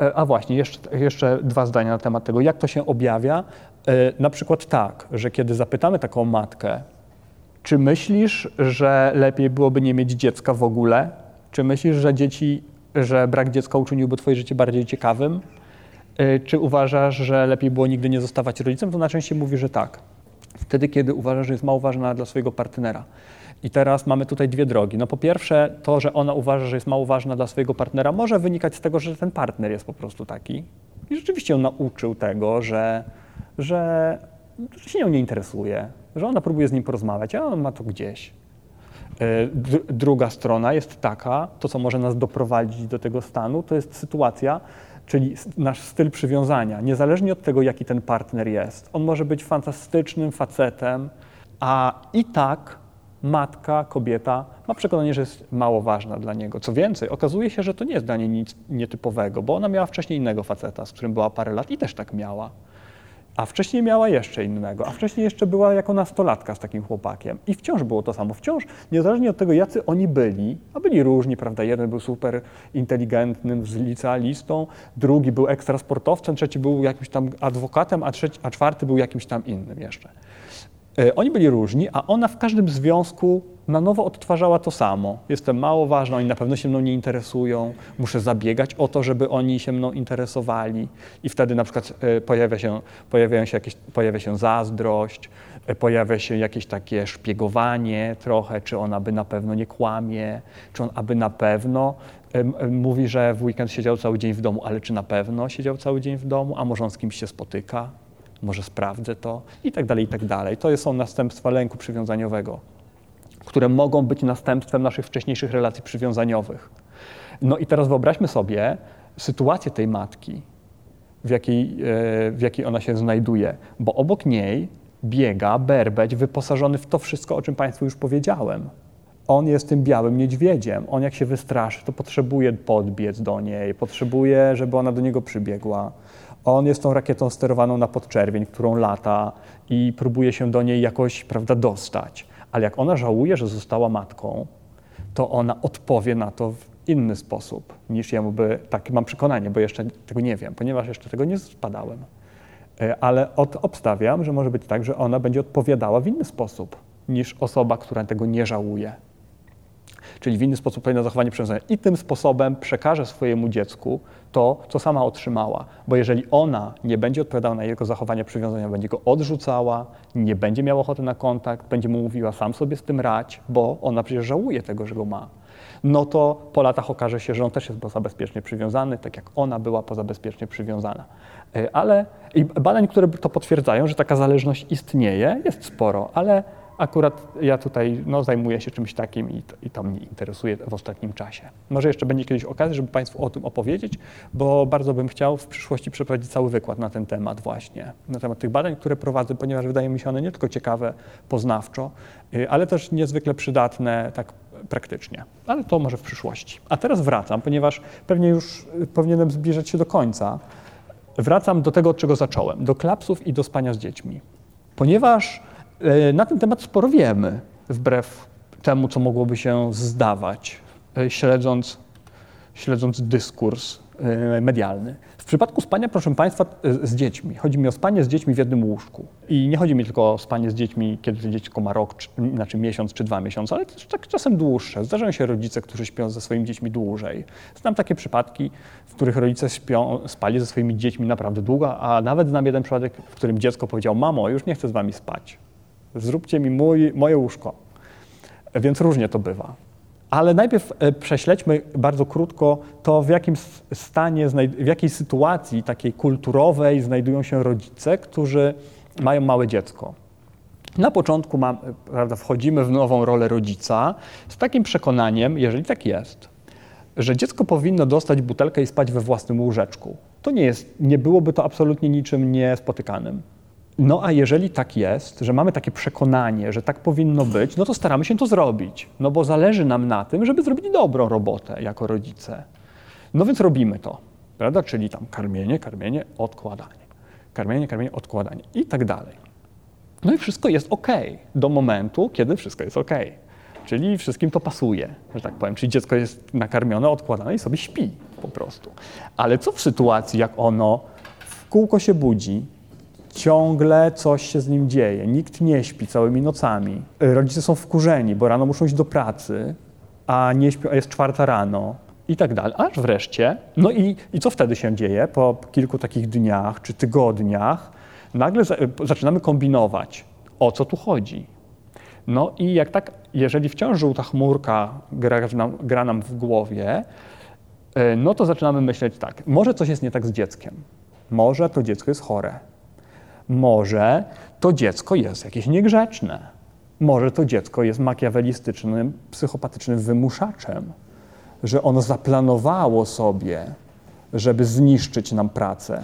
e, a właśnie, jeszcze, jeszcze dwa zdania na temat tego, jak to się objawia. E, na przykład tak, że kiedy zapytamy taką matkę, czy myślisz, że lepiej byłoby nie mieć dziecka w ogóle? Czy myślisz, że dzieci, że brak dziecka uczyniłby twoje życie bardziej ciekawym? Y, czy uważasz, że lepiej było nigdy nie zostawać rodzicem? To najczęściej mówi, że tak. Wtedy, kiedy uważasz, że jest mało ważna dla swojego partnera. I teraz mamy tutaj dwie drogi. No po pierwsze, to, że ona uważa, że jest mało ważna dla swojego partnera, może wynikać z tego, że ten partner jest po prostu taki. I rzeczywiście on nauczył tego, że, że, że się nią nie interesuje, że ona próbuje z nim porozmawiać, a on ma to gdzieś. E, druga strona jest taka, to co może nas doprowadzić do tego stanu, to jest sytuacja, czyli nasz styl przywiązania, niezależnie od tego, jaki ten partner jest. On może być fantastycznym facetem, a i tak matka, kobieta ma przekonanie, że jest mało ważna dla niego. Co więcej, okazuje się, że to nie jest dla niej nic nietypowego, bo ona miała wcześniej innego faceta, z którym była parę lat i też tak miała a wcześniej miała jeszcze innego, a wcześniej jeszcze była jako nastolatka z takim chłopakiem. I wciąż było to samo. Wciąż, niezależnie od tego, jacy oni byli, a byli różni, prawda? Jeden był super inteligentnym, licealistą, drugi był ekstra sportowcem, trzeci był jakimś tam adwokatem, a, trzeci, a czwarty był jakimś tam innym jeszcze. E, oni byli różni, a ona w każdym związku na nowo odtwarzała to samo. Jestem mało ważna, oni na pewno się mną nie interesują, muszę zabiegać o to, żeby oni się mną interesowali. I wtedy na przykład e, pojawia się, pojawia się, jakieś, pojawia się zazdrość, e, pojawia się jakieś takie szpiegowanie trochę, czy on aby na pewno nie kłamie, czy on aby na pewno mówi, że w weekend siedział cały dzień w domu, ale czy na pewno siedział cały dzień w domu, a może on z kimś się spotyka, może sprawdzę to i tak dalej, i tak dalej. To są następstwa lęku przywiązaniowego które mogą być następstwem naszych wcześniejszych relacji przywiązaniowych. No i teraz wyobraźmy sobie sytuację tej matki, w jakiej, e, w jakiej ona się znajduje, bo obok niej biega, berbeć, wyposażony w to wszystko, o czym Państwu już powiedziałem. On jest tym białym niedźwiedziem. On jak się wystraszy, to potrzebuje podbiec do niej, potrzebuje, żeby ona do niego przybiegła. On jest tą rakietą sterowaną na podczerwień, którą lata i próbuje się do niej jakoś prawda, dostać. Ale jak ona żałuje, że została matką, to ona odpowie na to w inny sposób niż jemu by, takie mam przekonanie, bo jeszcze tego nie wiem, ponieważ jeszcze tego nie spadałem. E, ale od, obstawiam, że może być tak, że ona będzie odpowiadała w inny sposób niż osoba, która tego nie żałuje. Czyli w inny sposób powinna zachowanie przywiązania. I tym sposobem przekaże swojemu dziecku to, co sama otrzymała. Bo jeżeli ona nie będzie odpowiadała na jego zachowanie przywiązania, będzie go odrzucała, nie będzie miała ochoty na kontakt, będzie mu mówiła sam sobie z tym rać, bo ona przecież żałuje tego, że go ma no to po latach okaże się, że on też jest pozabezpiecznie przywiązany, tak jak ona była pozabezpiecznie przywiązana. E, ale i badań, które to potwierdzają, że taka zależność istnieje, jest sporo, ale akurat ja tutaj no, zajmuję się czymś takim i to, i to mnie interesuje w ostatnim czasie. Może jeszcze będzie kiedyś okazja, żeby Państwu o tym opowiedzieć, bo bardzo bym chciał w przyszłości przeprowadzić cały wykład na ten temat właśnie, na temat tych badań, które prowadzę, ponieważ wydaje mi się one nie tylko ciekawe poznawczo, y, ale też niezwykle przydatne tak praktycznie. Ale to może w przyszłości. A teraz wracam, ponieważ pewnie już powinienem zbliżać się do końca. Wracam do tego, od czego zacząłem, do klapsów i do spania z dziećmi. Ponieważ na ten temat sporo wiemy, wbrew temu, co mogłoby się zdawać, e, śledząc, śledząc dyskurs e, medialny przypadku spania, proszę Państwa, e, z dziećmi, chodzi mi o spanie z dziećmi w jednym łóżku. I nie chodzi mi tylko o spanie z dziećmi, kiedy dziecko ma rok, czy, znaczy miesiąc czy dwa miesiące, ale też tak czasem dłuższe. Zdarzają się rodzice, którzy śpią ze swoimi dziećmi dłużej. Znam takie przypadki, w których rodzice śpią, spali ze swoimi dziećmi naprawdę długo, a nawet znam jeden przypadek, w którym dziecko powiedział: Mamo, już nie chcę z Wami spać. Zróbcie mi mój, moje łóżko. Więc różnie to bywa. Ale najpierw e, prześledźmy bardzo krótko to, w jakim stanie, w jakiej sytuacji takiej kulturowej znajdują się rodzice, którzy mają małe dziecko. Na początku mam, prawda, wchodzimy w nową rolę rodzica z takim przekonaniem, jeżeli tak jest, że dziecko powinno dostać butelkę i spać we własnym łóżeczku. To nie jest, nie byłoby to absolutnie niczym niespotykanym. No a jeżeli tak jest, że mamy takie przekonanie, że tak powinno być, no to staramy się to zrobić, no bo zależy nam na tym, żeby zrobić dobrą robotę jako rodzice. No więc robimy to, prawda? Czyli tam karmienie, karmienie, odkładanie. Karmienie, karmienie, odkładanie i tak dalej. No i wszystko jest ok do momentu, kiedy wszystko jest ok. Czyli wszystkim to pasuje, że tak powiem. Czyli dziecko jest nakarmione, odkładane i sobie śpi po prostu. Ale co w sytuacji, jak ono w kółko się budzi, ciągle coś się z nim dzieje. Nikt nie śpi całymi nocami. Rodzice są wkurzeni, bo rano muszą iść do pracy, a nie śpią, a jest czwarta rano i tak dalej. Aż wreszcie, no i, i co wtedy się dzieje? Po kilku takich dniach czy tygodniach nagle za, zaczynamy kombinować, o co tu chodzi. No i jak tak, jeżeli wciąż żółta chmurka gra nam, gra nam w głowie, e, no to zaczynamy myśleć tak, może coś jest nie tak z dzieckiem. Może to dziecko jest chore może to dziecko jest jakieś niegrzeczne. Może to dziecko jest makiawelistycznym, psychopatycznym wymuszaczem, że ono zaplanowało sobie, żeby zniszczyć nam pracę.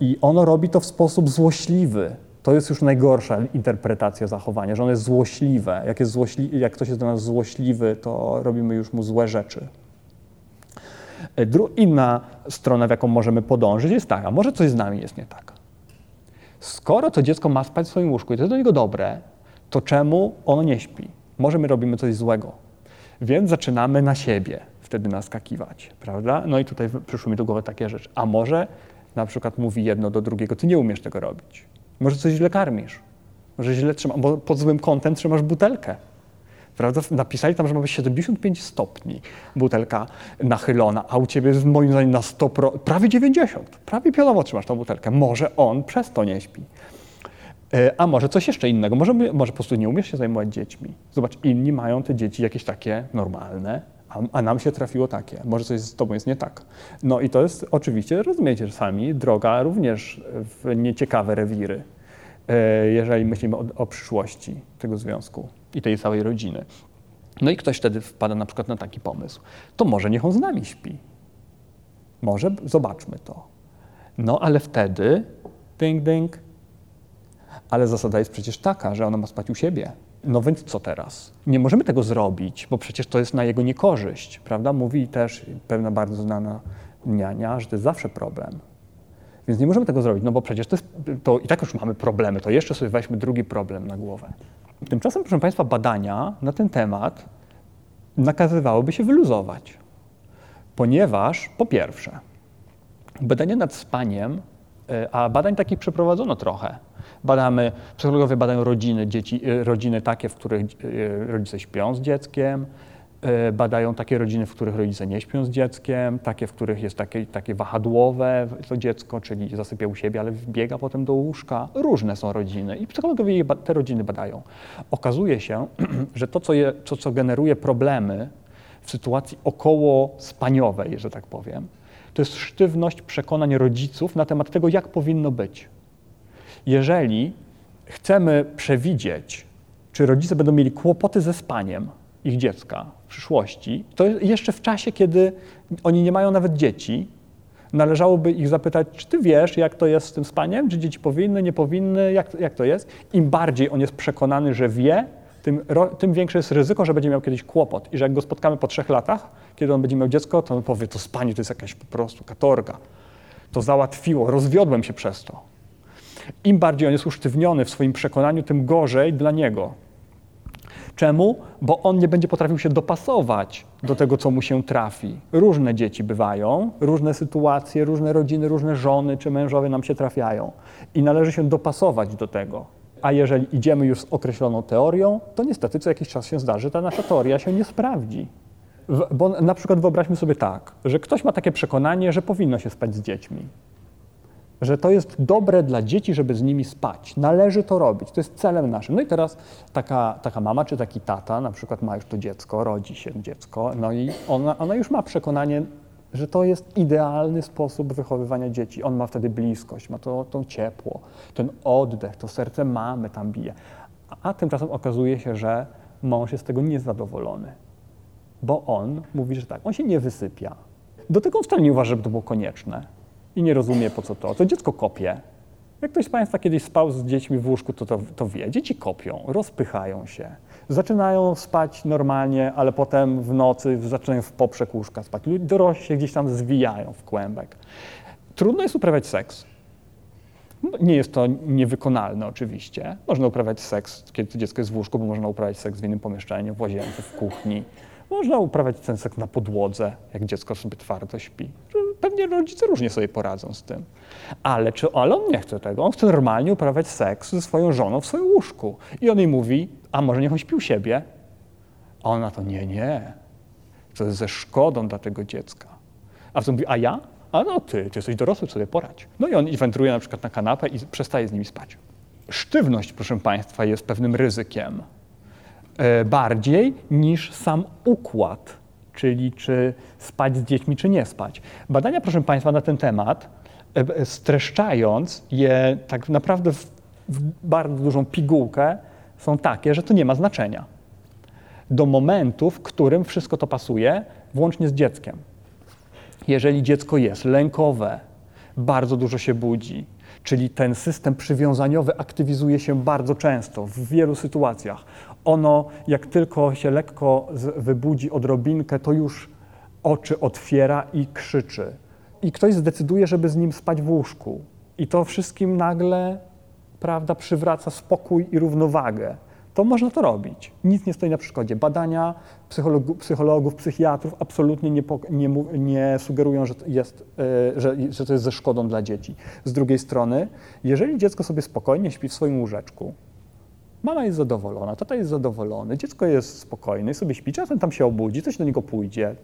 I ono robi to w sposób złośliwy. To jest już najgorsza interpretacja zachowania, że ono jest złośliwe. Jak, jest złośli jak ktoś jest do nas złośliwy, to robimy już mu złe rzeczy. Inna strona, w jaką możemy podążyć, jest taka, może coś z nami jest nie tak. Skoro to dziecko ma spać w swoim łóżku i to jest do niego dobre, to czemu ono nie śpi? Może my robimy coś złego. Więc zaczynamy na siebie wtedy naskakiwać, prawda? No i tutaj przyszły mi do głowy takie rzeczy. A może na przykład mówi jedno do drugiego, ty nie umiesz tego robić. Może coś źle karmisz. Może źle trzymasz, bo pod złym kątem trzymasz butelkę. Prawda? Napisali tam, że ma być 75 stopni butelka nachylona, a u ciebie moim zdaniem na 100, prawie 90. Prawie pionowo trzymasz tą butelkę. Może on przez to nie śpi. E, a może coś jeszcze innego. Może, może po prostu nie umiesz się zajmować dziećmi. Zobacz, inni mają te dzieci jakieś takie normalne, a, nam się trafiło takie. Może coś z tobą jest nie tak. No i to jest oczywiście, rozumiecie, czasami droga również w nieciekawe rewiry, jeżeli myślimy o, o przyszłości tego związku i tej całej rodziny. No i ktoś wtedy wpada na przykład na taki pomysł. To może niech on z nami śpi. Może zobaczmy to. No ale wtedy, ding, ding, Ale zasada jest przecież taka, że ona ma spać u siebie. No więc co teraz? Nie możemy tego zrobić, bo przecież to jest na jego niekorzyść, prawda? Mówi też pewna bardzo znana niania, że to jest zawsze problem. Więc nie możemy tego zrobić, no bo przecież to, jest, to i tak już mamy problemy, to jeszcze sobie weźmy drugi problem na głowę. Tymczasem, proszę Państwa, badania na ten temat nakazywałyby się wyluzować, ponieważ po pierwsze, badania nad spaniem, e, a badań takich przeprowadzono trochę. Badamy, psychologowie badają rodziny, dzieci, e, rodziny takie, w których e, rodzice śpią z dzieckiem, badają takie rodziny, w których rodzice nie śpią z dzieckiem, takie, w których jest takie, takie wahadłowe to dziecko, czyli zasypia u siebie, ale biega potem do łóżka. Różne są rodziny i psychologowie te rodziny badają. Okazuje się, że to, co, je, to, co generuje problemy w sytuacji około spaniowej, że tak powiem, to jest sztywność przekonań rodziców na temat tego, jak powinno być. Jeżeli chcemy przewidzieć, czy rodzice będą mieli kłopoty ze spaniem, ich dziecka przyszłości, to jeszcze w czasie, kiedy oni nie mają nawet dzieci, należałoby ich zapytać, czy ty wiesz, jak to jest z tym spaniem, czy dzieci powinny, nie powinny, jak, jak to jest. Im bardziej on jest przekonany, że wie, tym, tym, większe jest ryzyko, że będzie miał kiedyś kłopot i że jak go spotkamy po trzech latach, kiedy on będzie miał dziecko, to on powie, to spanie to jest jakaś po prostu katorga. To załatwiło, rozwiodłem się przez to. Im bardziej on jest usztywniony w swoim przekonaniu, tym gorzej dla niego. Czemu? Bo on nie będzie potrafił się dopasować do tego, co mu się trafi. Różne dzieci bywają, różne sytuacje, różne rodziny, różne żony czy mężowie nam się trafiają i należy się dopasować do tego. A jeżeli idziemy już z określoną teorią, to niestety co jakiś czas się zdarzy, ta nasza teoria się nie sprawdzi. Bo na przykład wyobraźmy sobie tak, że ktoś ma takie przekonanie, że powinno się spać z dziećmi że to jest dobre dla dzieci, żeby z nimi spać. Należy to robić, to jest celem naszym. No i teraz taka, taka mama czy taki tata na przykład ma już to dziecko, rodzi się dziecko, no i ona, ona już ma przekonanie, że to jest idealny sposób wychowywania dzieci. On ma wtedy bliskość, ma to, to ciepło, ten oddech, to serce mamy tam bije. A, a tymczasem okazuje się, że mąż jest z tego niezadowolony, bo on mówi, że tak, on się nie wysypia. Do tego on wcale nie uważa, żeby to było konieczne i nie rozumie po co to. To dziecko kopie. Jak ktoś z Państwa kiedyś spał z dziećmi w łóżku, to, to, to wie. Dzieci kopią, rozpychają się. Zaczynają spać normalnie, ale potem w nocy zaczynają w poprzek łóżka spać. Dorośli się gdzieś tam zwijają w kłębek. Trudno jest uprawiać seks. No, nie jest to niewykonalne oczywiście. Można uprawiać seks, kiedy dziecko jest w łóżku, bo można uprawiać seks w innym pomieszczeniu, w łazience, w kuchni. Można uprawiać ten seks na podłodze, jak dziecko sobie twardo śpi pewnie rodzice różnie sobie poradzą z tym. Ale, czy, ale on nie chce tego. On chce normalnie uprawiać seks ze swoją żoną w swoim łóżku. I on jej mówi, a może niech on śpi u siebie? A ona to nie, nie. To jest ze szkodą dla tego dziecka. A wtedy mówi, a ja? A no ty, ty jesteś dorosły, sobie poradź. No i on wędruje na przykład na kanapę i przestaje z nimi spać. Sztywność, proszę Państwa, jest pewnym ryzykiem. E, bardziej niż sam układ czyli czy spać z dziećmi, czy nie spać. Badania, proszę Państwa, na ten temat, e, e, streszczając je tak naprawdę w, w bardzo dużą pigułkę, są takie, że to nie ma znaczenia. Do momentu, w którym wszystko to pasuje, włącznie z dzieckiem. Jeżeli dziecko jest lękowe, bardzo dużo się budzi, czyli ten system przywiązaniowy aktywizuje się bardzo często w wielu sytuacjach ono jak tylko się lekko wybudzi odrobinkę, to już oczy otwiera i krzyczy. I ktoś zdecyduje, żeby z nim spać w łóżku. I to wszystkim nagle, prawda, przywraca spokój i równowagę. To można to robić. Nic nie stoi na przeszkodzie. Badania psychologów, psychologów psychiatrów absolutnie nie, nie, nie sugerują, że jest, yy, że, że to jest ze szkodą dla dzieci. Z drugiej strony, jeżeli dziecko sobie spokojnie śpi w swoim łóżeczku, Mama jest zadowolona, tata jest zadowolony, dziecko jest spokojne, sobie śpi, czasem tam się obudzi, coś do niego pójdzie,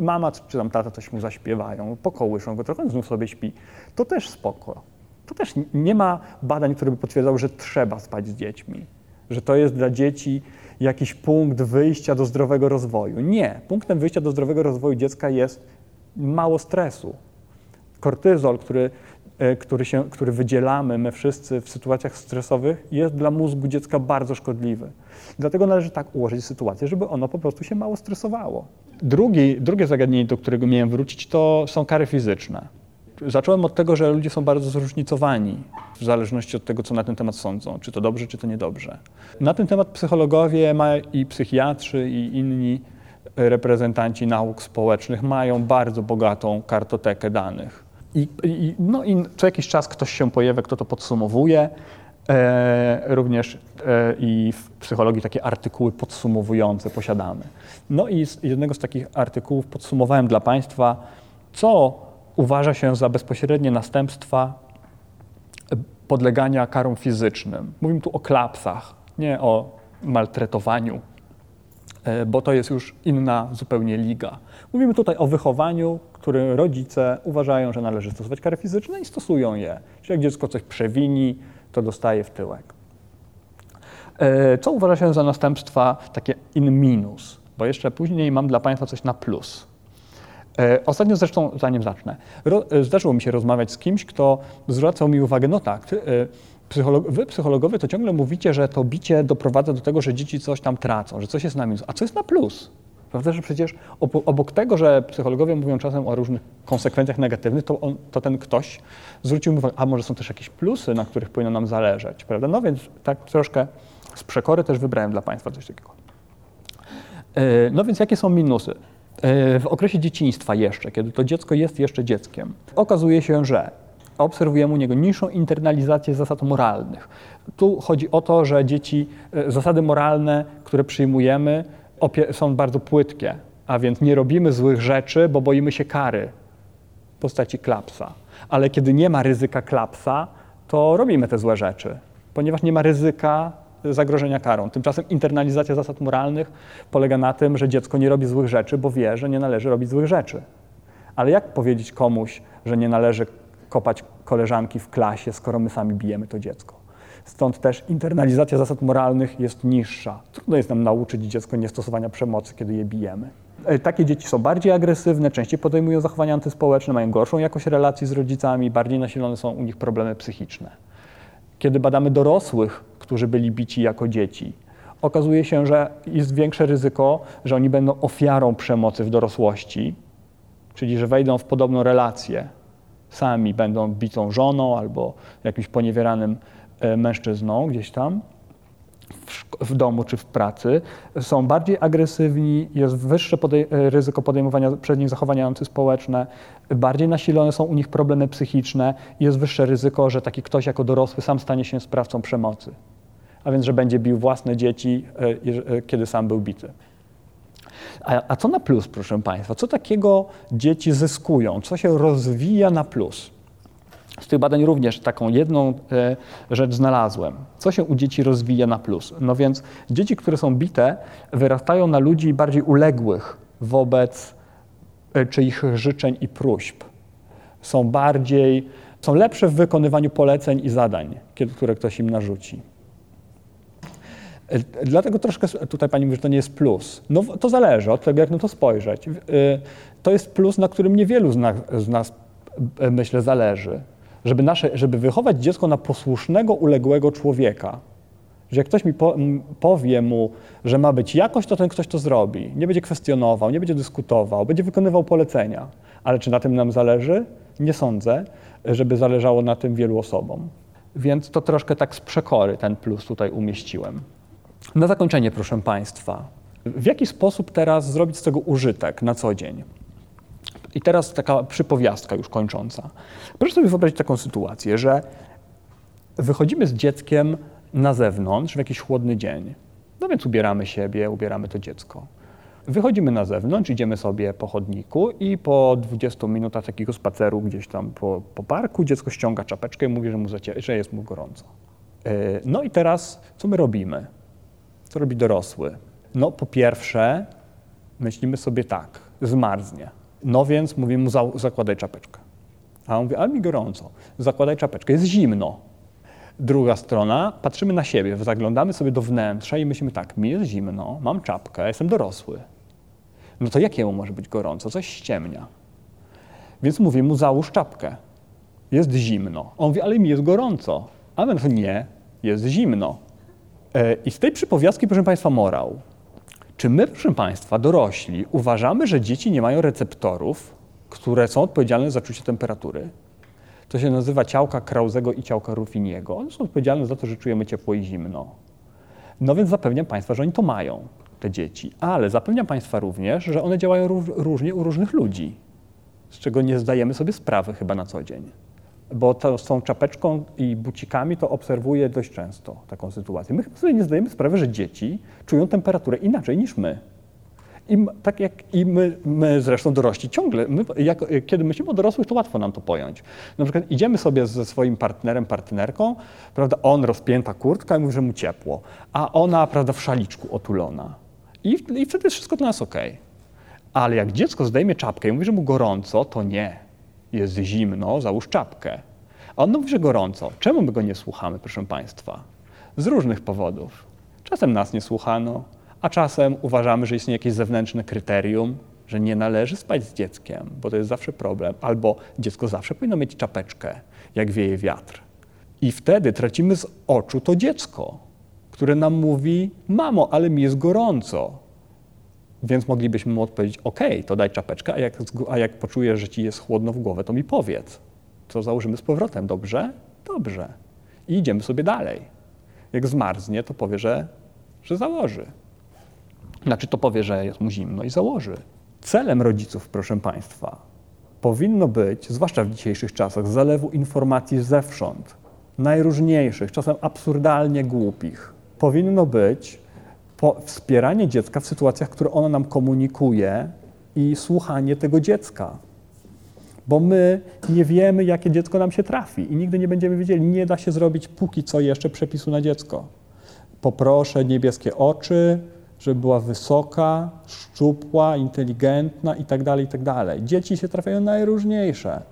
mama czy tam tata coś mu zaśpiewają, pokołyszą go trochę, znów sobie śpi. To też spoko. To też nie ma badań, które by potwierdzały, że trzeba spać z dziećmi, że to jest dla dzieci jakiś punkt wyjścia do zdrowego rozwoju. Nie. Punktem wyjścia do zdrowego rozwoju dziecka jest mało stresu. Kortyzol, który który, się, który wydzielamy my wszyscy w sytuacjach stresowych, jest dla mózgu dziecka bardzo szkodliwy. Dlatego należy tak ułożyć sytuację, żeby ono po prostu się mało stresowało. Drugi, drugie zagadnienie, do którego miałem wrócić, to są kary fizyczne. Zacząłem od tego, że ludzie są bardzo zróżnicowani w zależności od tego, co na ten temat sądzą, czy to dobrze, czy to niedobrze. Na ten temat psychologowie i psychiatrzy i inni reprezentanci nauk społecznych mają bardzo bogatą kartotekę danych. I, i, no i co jakiś czas ktoś się pojawia, kto to podsumowuje. E, również e, i w psychologii takie artykuły podsumowujące posiadamy. No i z jednego z takich artykułów podsumowałem dla Państwa, co uważa się za bezpośrednie następstwa podlegania karom fizycznym. Mówimy tu o klapsach, nie o maltretowaniu, e, bo to jest już inna zupełnie liga. Mówimy tutaj o wychowaniu, które rodzice uważają, że należy stosować kary fizyczne i stosują je. Czyli jak dziecko coś przewini, to dostaje w tyłek. E, co uważa się za następstwa takie in minus? Bo jeszcze później mam dla Państwa coś na plus. E, ostatnio zresztą, zanim zacznę, e, zdarzyło mi się rozmawiać z kimś, kto zwracał mi uwagę, no tak, psycholog wy psychologowie to ciągle mówicie, że to bicie doprowadza do tego, że dzieci coś tam tracą, że coś jest na minus. A co jest na plus? Prawda, że przecież obok tego, że psychologowie mówią czasem o różnych konsekwencjach negatywnych, to, on, to ten ktoś zwrócił uwagę, a może są też jakieś plusy, na których powinno nam zależeć, prawda? No więc tak troszkę z przekory też wybrałem dla Państwa coś takiego. E, no więc jakie są minusy? E, w okresie dzieciństwa jeszcze, kiedy to dziecko jest jeszcze dzieckiem, okazuje się, że obserwujemy u niego niższą internalizację zasad moralnych. Tu chodzi o to, że dzieci, e, zasady moralne, które przyjmujemy, są bardzo płytkie, a więc nie robimy złych rzeczy, bo boimy się kary w postaci klapsa. Ale kiedy nie ma ryzyka klapsa, to robimy te złe rzeczy, ponieważ nie ma ryzyka zagrożenia karą. Tymczasem internalizacja zasad moralnych polega na tym, że dziecko nie robi złych rzeczy, bo wie, że nie należy robić złych rzeczy. Ale jak powiedzieć komuś, że nie należy kopać koleżanki w klasie, skoro my sami bijemy to dziecko? Stąd też internalizacja zasad moralnych jest niższa. Trudno jest nam nauczyć dziecko niestosowania przemocy, kiedy je bijemy. E, takie dzieci są bardziej agresywne, częściej podejmują zachowania antyspołeczne, mają gorszą jakość relacji z rodzicami, bardziej nasilone są u nich problemy psychiczne. Kiedy badamy dorosłych, którzy byli bici jako dzieci, okazuje się, że jest większe ryzyko, że oni będą ofiarą przemocy w dorosłości, czyli że wejdą w podobną relację. Sami będą bitą żoną albo jakimś poniewieranym E, mężczyzną gdzieś tam w, domu czy w pracy, są bardziej agresywni, jest wyższe podej e, ryzyko podejmowania przez nich zachowania antyspołeczne, bardziej nasilone są u nich problemy psychiczne, jest wyższe ryzyko, że taki ktoś jako dorosły sam stanie się sprawcą przemocy. A więc, że będzie bił własne dzieci, e, kiedy sam był bity. A, a co na plus, proszę Państwa? Co takiego dzieci zyskują? Co się rozwija na plus? Z tych badań również taką jedną e, rzecz znalazłem. Co się u dzieci rozwija na plus? No więc dzieci, które są bite, wyrastają na ludzi bardziej uległych wobec e, czyich życzeń i próśb. Są bardziej, są lepsze w wykonywaniu poleceń i zadań, które ktoś im narzuci. Dlatego troszkę tutaj pani mówi, że to nie jest plus. No to zależy od tego, jak na to spojrzeć. To jest plus, na którym niewielu z nas, z nas myślę, zależy żeby, nasze, żeby wychować dziecko na posłusznego, uległego człowieka. Że jak ktoś mi po, powie mu, że ma być jakoś, to ten ktoś to zrobi. Nie będzie kwestionował, nie będzie dyskutował, będzie wykonywał polecenia. Ale czy na tym nam zależy? Nie sądzę, żeby zależało na tym wielu osobom. Więc to troszkę tak z przekory ten plus tutaj umieściłem. Na zakończenie, proszę Państwa, w jaki sposób teraz zrobić z tego użytek na co dzień? I teraz taka przypowiastka już kończąca. Proszę sobie wyobrazić taką sytuację, że wychodzimy z dzieckiem na zewnątrz w jakiś chłodny dzień. No więc ubieramy siebie, ubieramy to dziecko. Wychodzimy na zewnątrz, idziemy sobie po chodniku i po 20 minutach takiego spaceru gdzieś tam po, po parku dziecko ściąga czapeczkę i mówi, że, mu zacie, że jest mu gorąco. E, no i teraz co my robimy? Co robi dorosły? No po pierwsze myślimy sobie tak, zmarznie. No więc mówimy mu, zakładaj czapeczkę. A on mówi, ale mi gorąco. Zakładaj czapeczkę, jest zimno. Druga strona, patrzymy na siebie, zaglądamy sobie do wnętrza i myślimy tak, mi jest zimno, mam czapkę, jestem dorosły. No to jakiemu może być gorąco? Coś ściemnia. Więc mówię mu, załóż czapkę. Jest zimno. On mówi, ale mi jest gorąco. A my nie, jest zimno. E, I z tej przypowiastki, proszę Państwa, morał. Czy my, proszę Państwa, dorośli, uważamy, że dzieci nie mają receptorów, które są odpowiedzialne za czucie temperatury? To się nazywa ciałka Krauzego i ciałka Ruffiniego. One są odpowiedzialne za to, że czujemy ciepło i zimno. No więc zapewniam Państwa, że oni to mają, te dzieci. Ale zapewniam Państwa również, że one działają ró- różnie u różnych ludzi, z czego nie zdajemy sobie sprawy chyba na co dzień. Bo to z tą czapeczką i bucikami to obserwuję dość często taką sytuację. My sobie nie zdajemy sprawy, że dzieci czują temperaturę inaczej niż my. I tak jak i my, my zresztą dorośli ciągle, my, jak, kiedy myślimy o dorosłych, to łatwo nam to pojąć. Na przykład idziemy sobie ze swoim partnerem, partnerką, prawda, on rozpięta kurtka i mówi, że mu ciepło, a ona, prawda, w szaliczku otulona. I, i wtedy jest wszystko dla nas okej. Ale jak dziecko zdejmie czapkę i mówi, że mu gorąco, to nie. Jest zimno, załóż czapkę. A on mówi, że gorąco. Czemu my go nie słuchamy, proszę Państwa? Z różnych powodów. Czasem nas nie słuchano, a czasem uważamy, że istnieje jakieś zewnętrzne kryterium, że nie należy spać z dzieckiem, bo to jest zawsze problem. Albo dziecko zawsze powinno mieć czapeczkę, jak wieje wiatr. I wtedy tracimy z oczu to dziecko, które nam mówi: Mamo, ale mi jest gorąco. Więc moglibyśmy mu odpowiedzieć: OK, to daj czapeczkę, a jak, a jak poczujesz, że ci jest chłodno w głowę, to mi powiedz. To założymy z powrotem, dobrze? Dobrze. I idziemy sobie dalej. Jak zmarznie, to powie, że, że założy. Znaczy, to powie, że jest mu zimno i założy. Celem rodziców, proszę Państwa, powinno być, zwłaszcza w dzisiejszych czasach, zalewu informacji zewsząd, najróżniejszych, czasem absurdalnie głupich. Powinno być wspieranie dziecka w sytuacjach, które ono nam komunikuje i słuchanie tego dziecka. Bo my nie wiemy, jakie dziecko nam się trafi i nigdy nie będziemy wiedzieli. Nie da się zrobić póki co jeszcze przepisu na dziecko. Poproszę niebieskie oczy, żeby była wysoka, szczupła, inteligentna i tak dalej, i tak. Dzieci się trafiają najróżniejsze.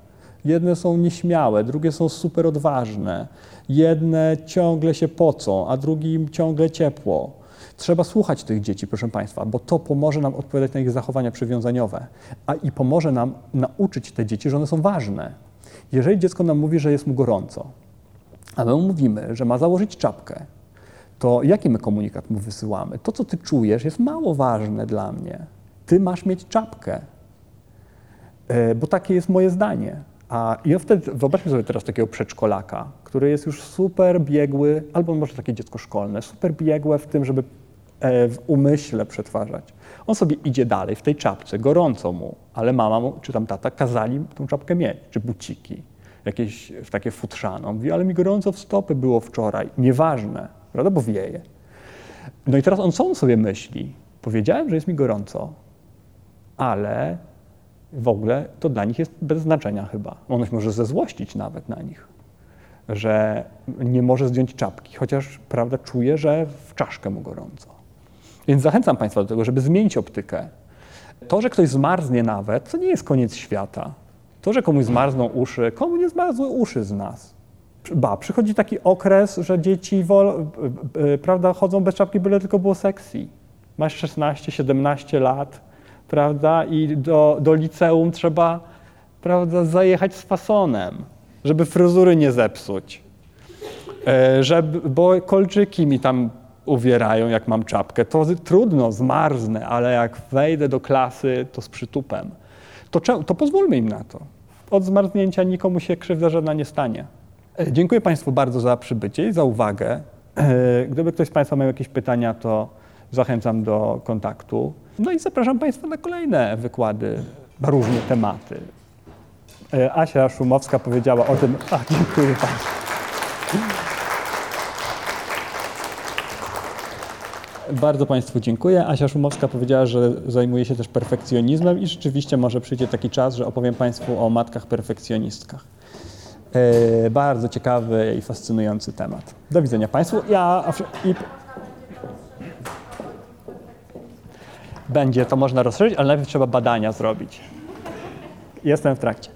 Jedne są nieśmiałe, drugie są super odważne. Jedne ciągle się pocą, a drugim ciągle ciepło. Trzeba słuchać tych dzieci, proszę Państwa, bo to pomoże nam odpowiadać na ich zachowania przywiązaniowe, a i pomoże nam nauczyć te dzieci, że one są ważne. Jeżeli dziecko nam mówi, że jest mu gorąco, a my mu mówimy, że ma założyć czapkę, to jaki my komunikat mu wysyłamy? To, co ty czujesz, jest mało ważne dla mnie. Ty masz mieć czapkę, E, bo takie jest moje zdanie. A on wtedy, wyobraźmy sobie teraz takiego przedszkolaka, który jest już super biegły, albo może takie dziecko szkolne, super biegłe w tym, żeby w umyśle przetwarzać. On sobie idzie dalej w tej czapce, gorąco mu, ale mama mu, czy tam tata kazali tą czapkę mieć, czy buciki, jakieś w takie futrzane. On mówi, ale mi gorąco w stopy było wczoraj. Nieważne, prawda, bo wieje. No i teraz on on sobie myśli? Powiedziałem, że jest mi gorąco, ale w ogóle to dla nich jest bez znaczenia chyba. On się może zezłościć nawet na nich, że nie może zdjąć czapki, chociaż prawda czuje, że w czaszkę mu gorąco. Więc zachęcam Państwa do tego, żeby zmienić optykę. To, że ktoś zmarznie nawet, to nie jest koniec świata. To, że komuś zmarzną uszy, komu nie zmarzły uszy z nas. Ba, przychodzi taki okres, że dzieci y, y, prawda, chodzą bez czapki, byle tylko było sexy. Masz 16, 17 lat, prawda, i do, do liceum trzeba, prawda, zajechać z fasonem, żeby fryzury nie zepsuć. E, żeby, bo kolczyki mi tam uwierają, jak mam czapkę. To trudno, zmarznę, ale jak wejdę do klasy, to z przytupem. To, to pozwólmy im na to. Od zmarznięcia nikomu się krzywda żadna nie stanie. E, Dziękuję Państwu bardzo za przybycie i za uwagę. E, Gdyby ktoś z Państwa miał jakieś pytania, to zachęcam do kontaktu. No i zapraszam Państwa na kolejne wykłady na różne tematy. E, Asia Szumowska powiedziała o tym. A, dziękuję Państwu. Bardzo Państwu dziękuję. Asia Szumowska powiedziała, że zajmuje się też perfekcjonizmem i rzeczywiście może przyjdzie taki czas, że opowiem Państwu o matkach perfekcjonistkach. E, bardzo ciekawy i fascynujący temat. Do widzenia Państwu. Ja, i, będzie to można rozszerzyć, ale najpierw trzeba badania zrobić. Jestem w trakcie.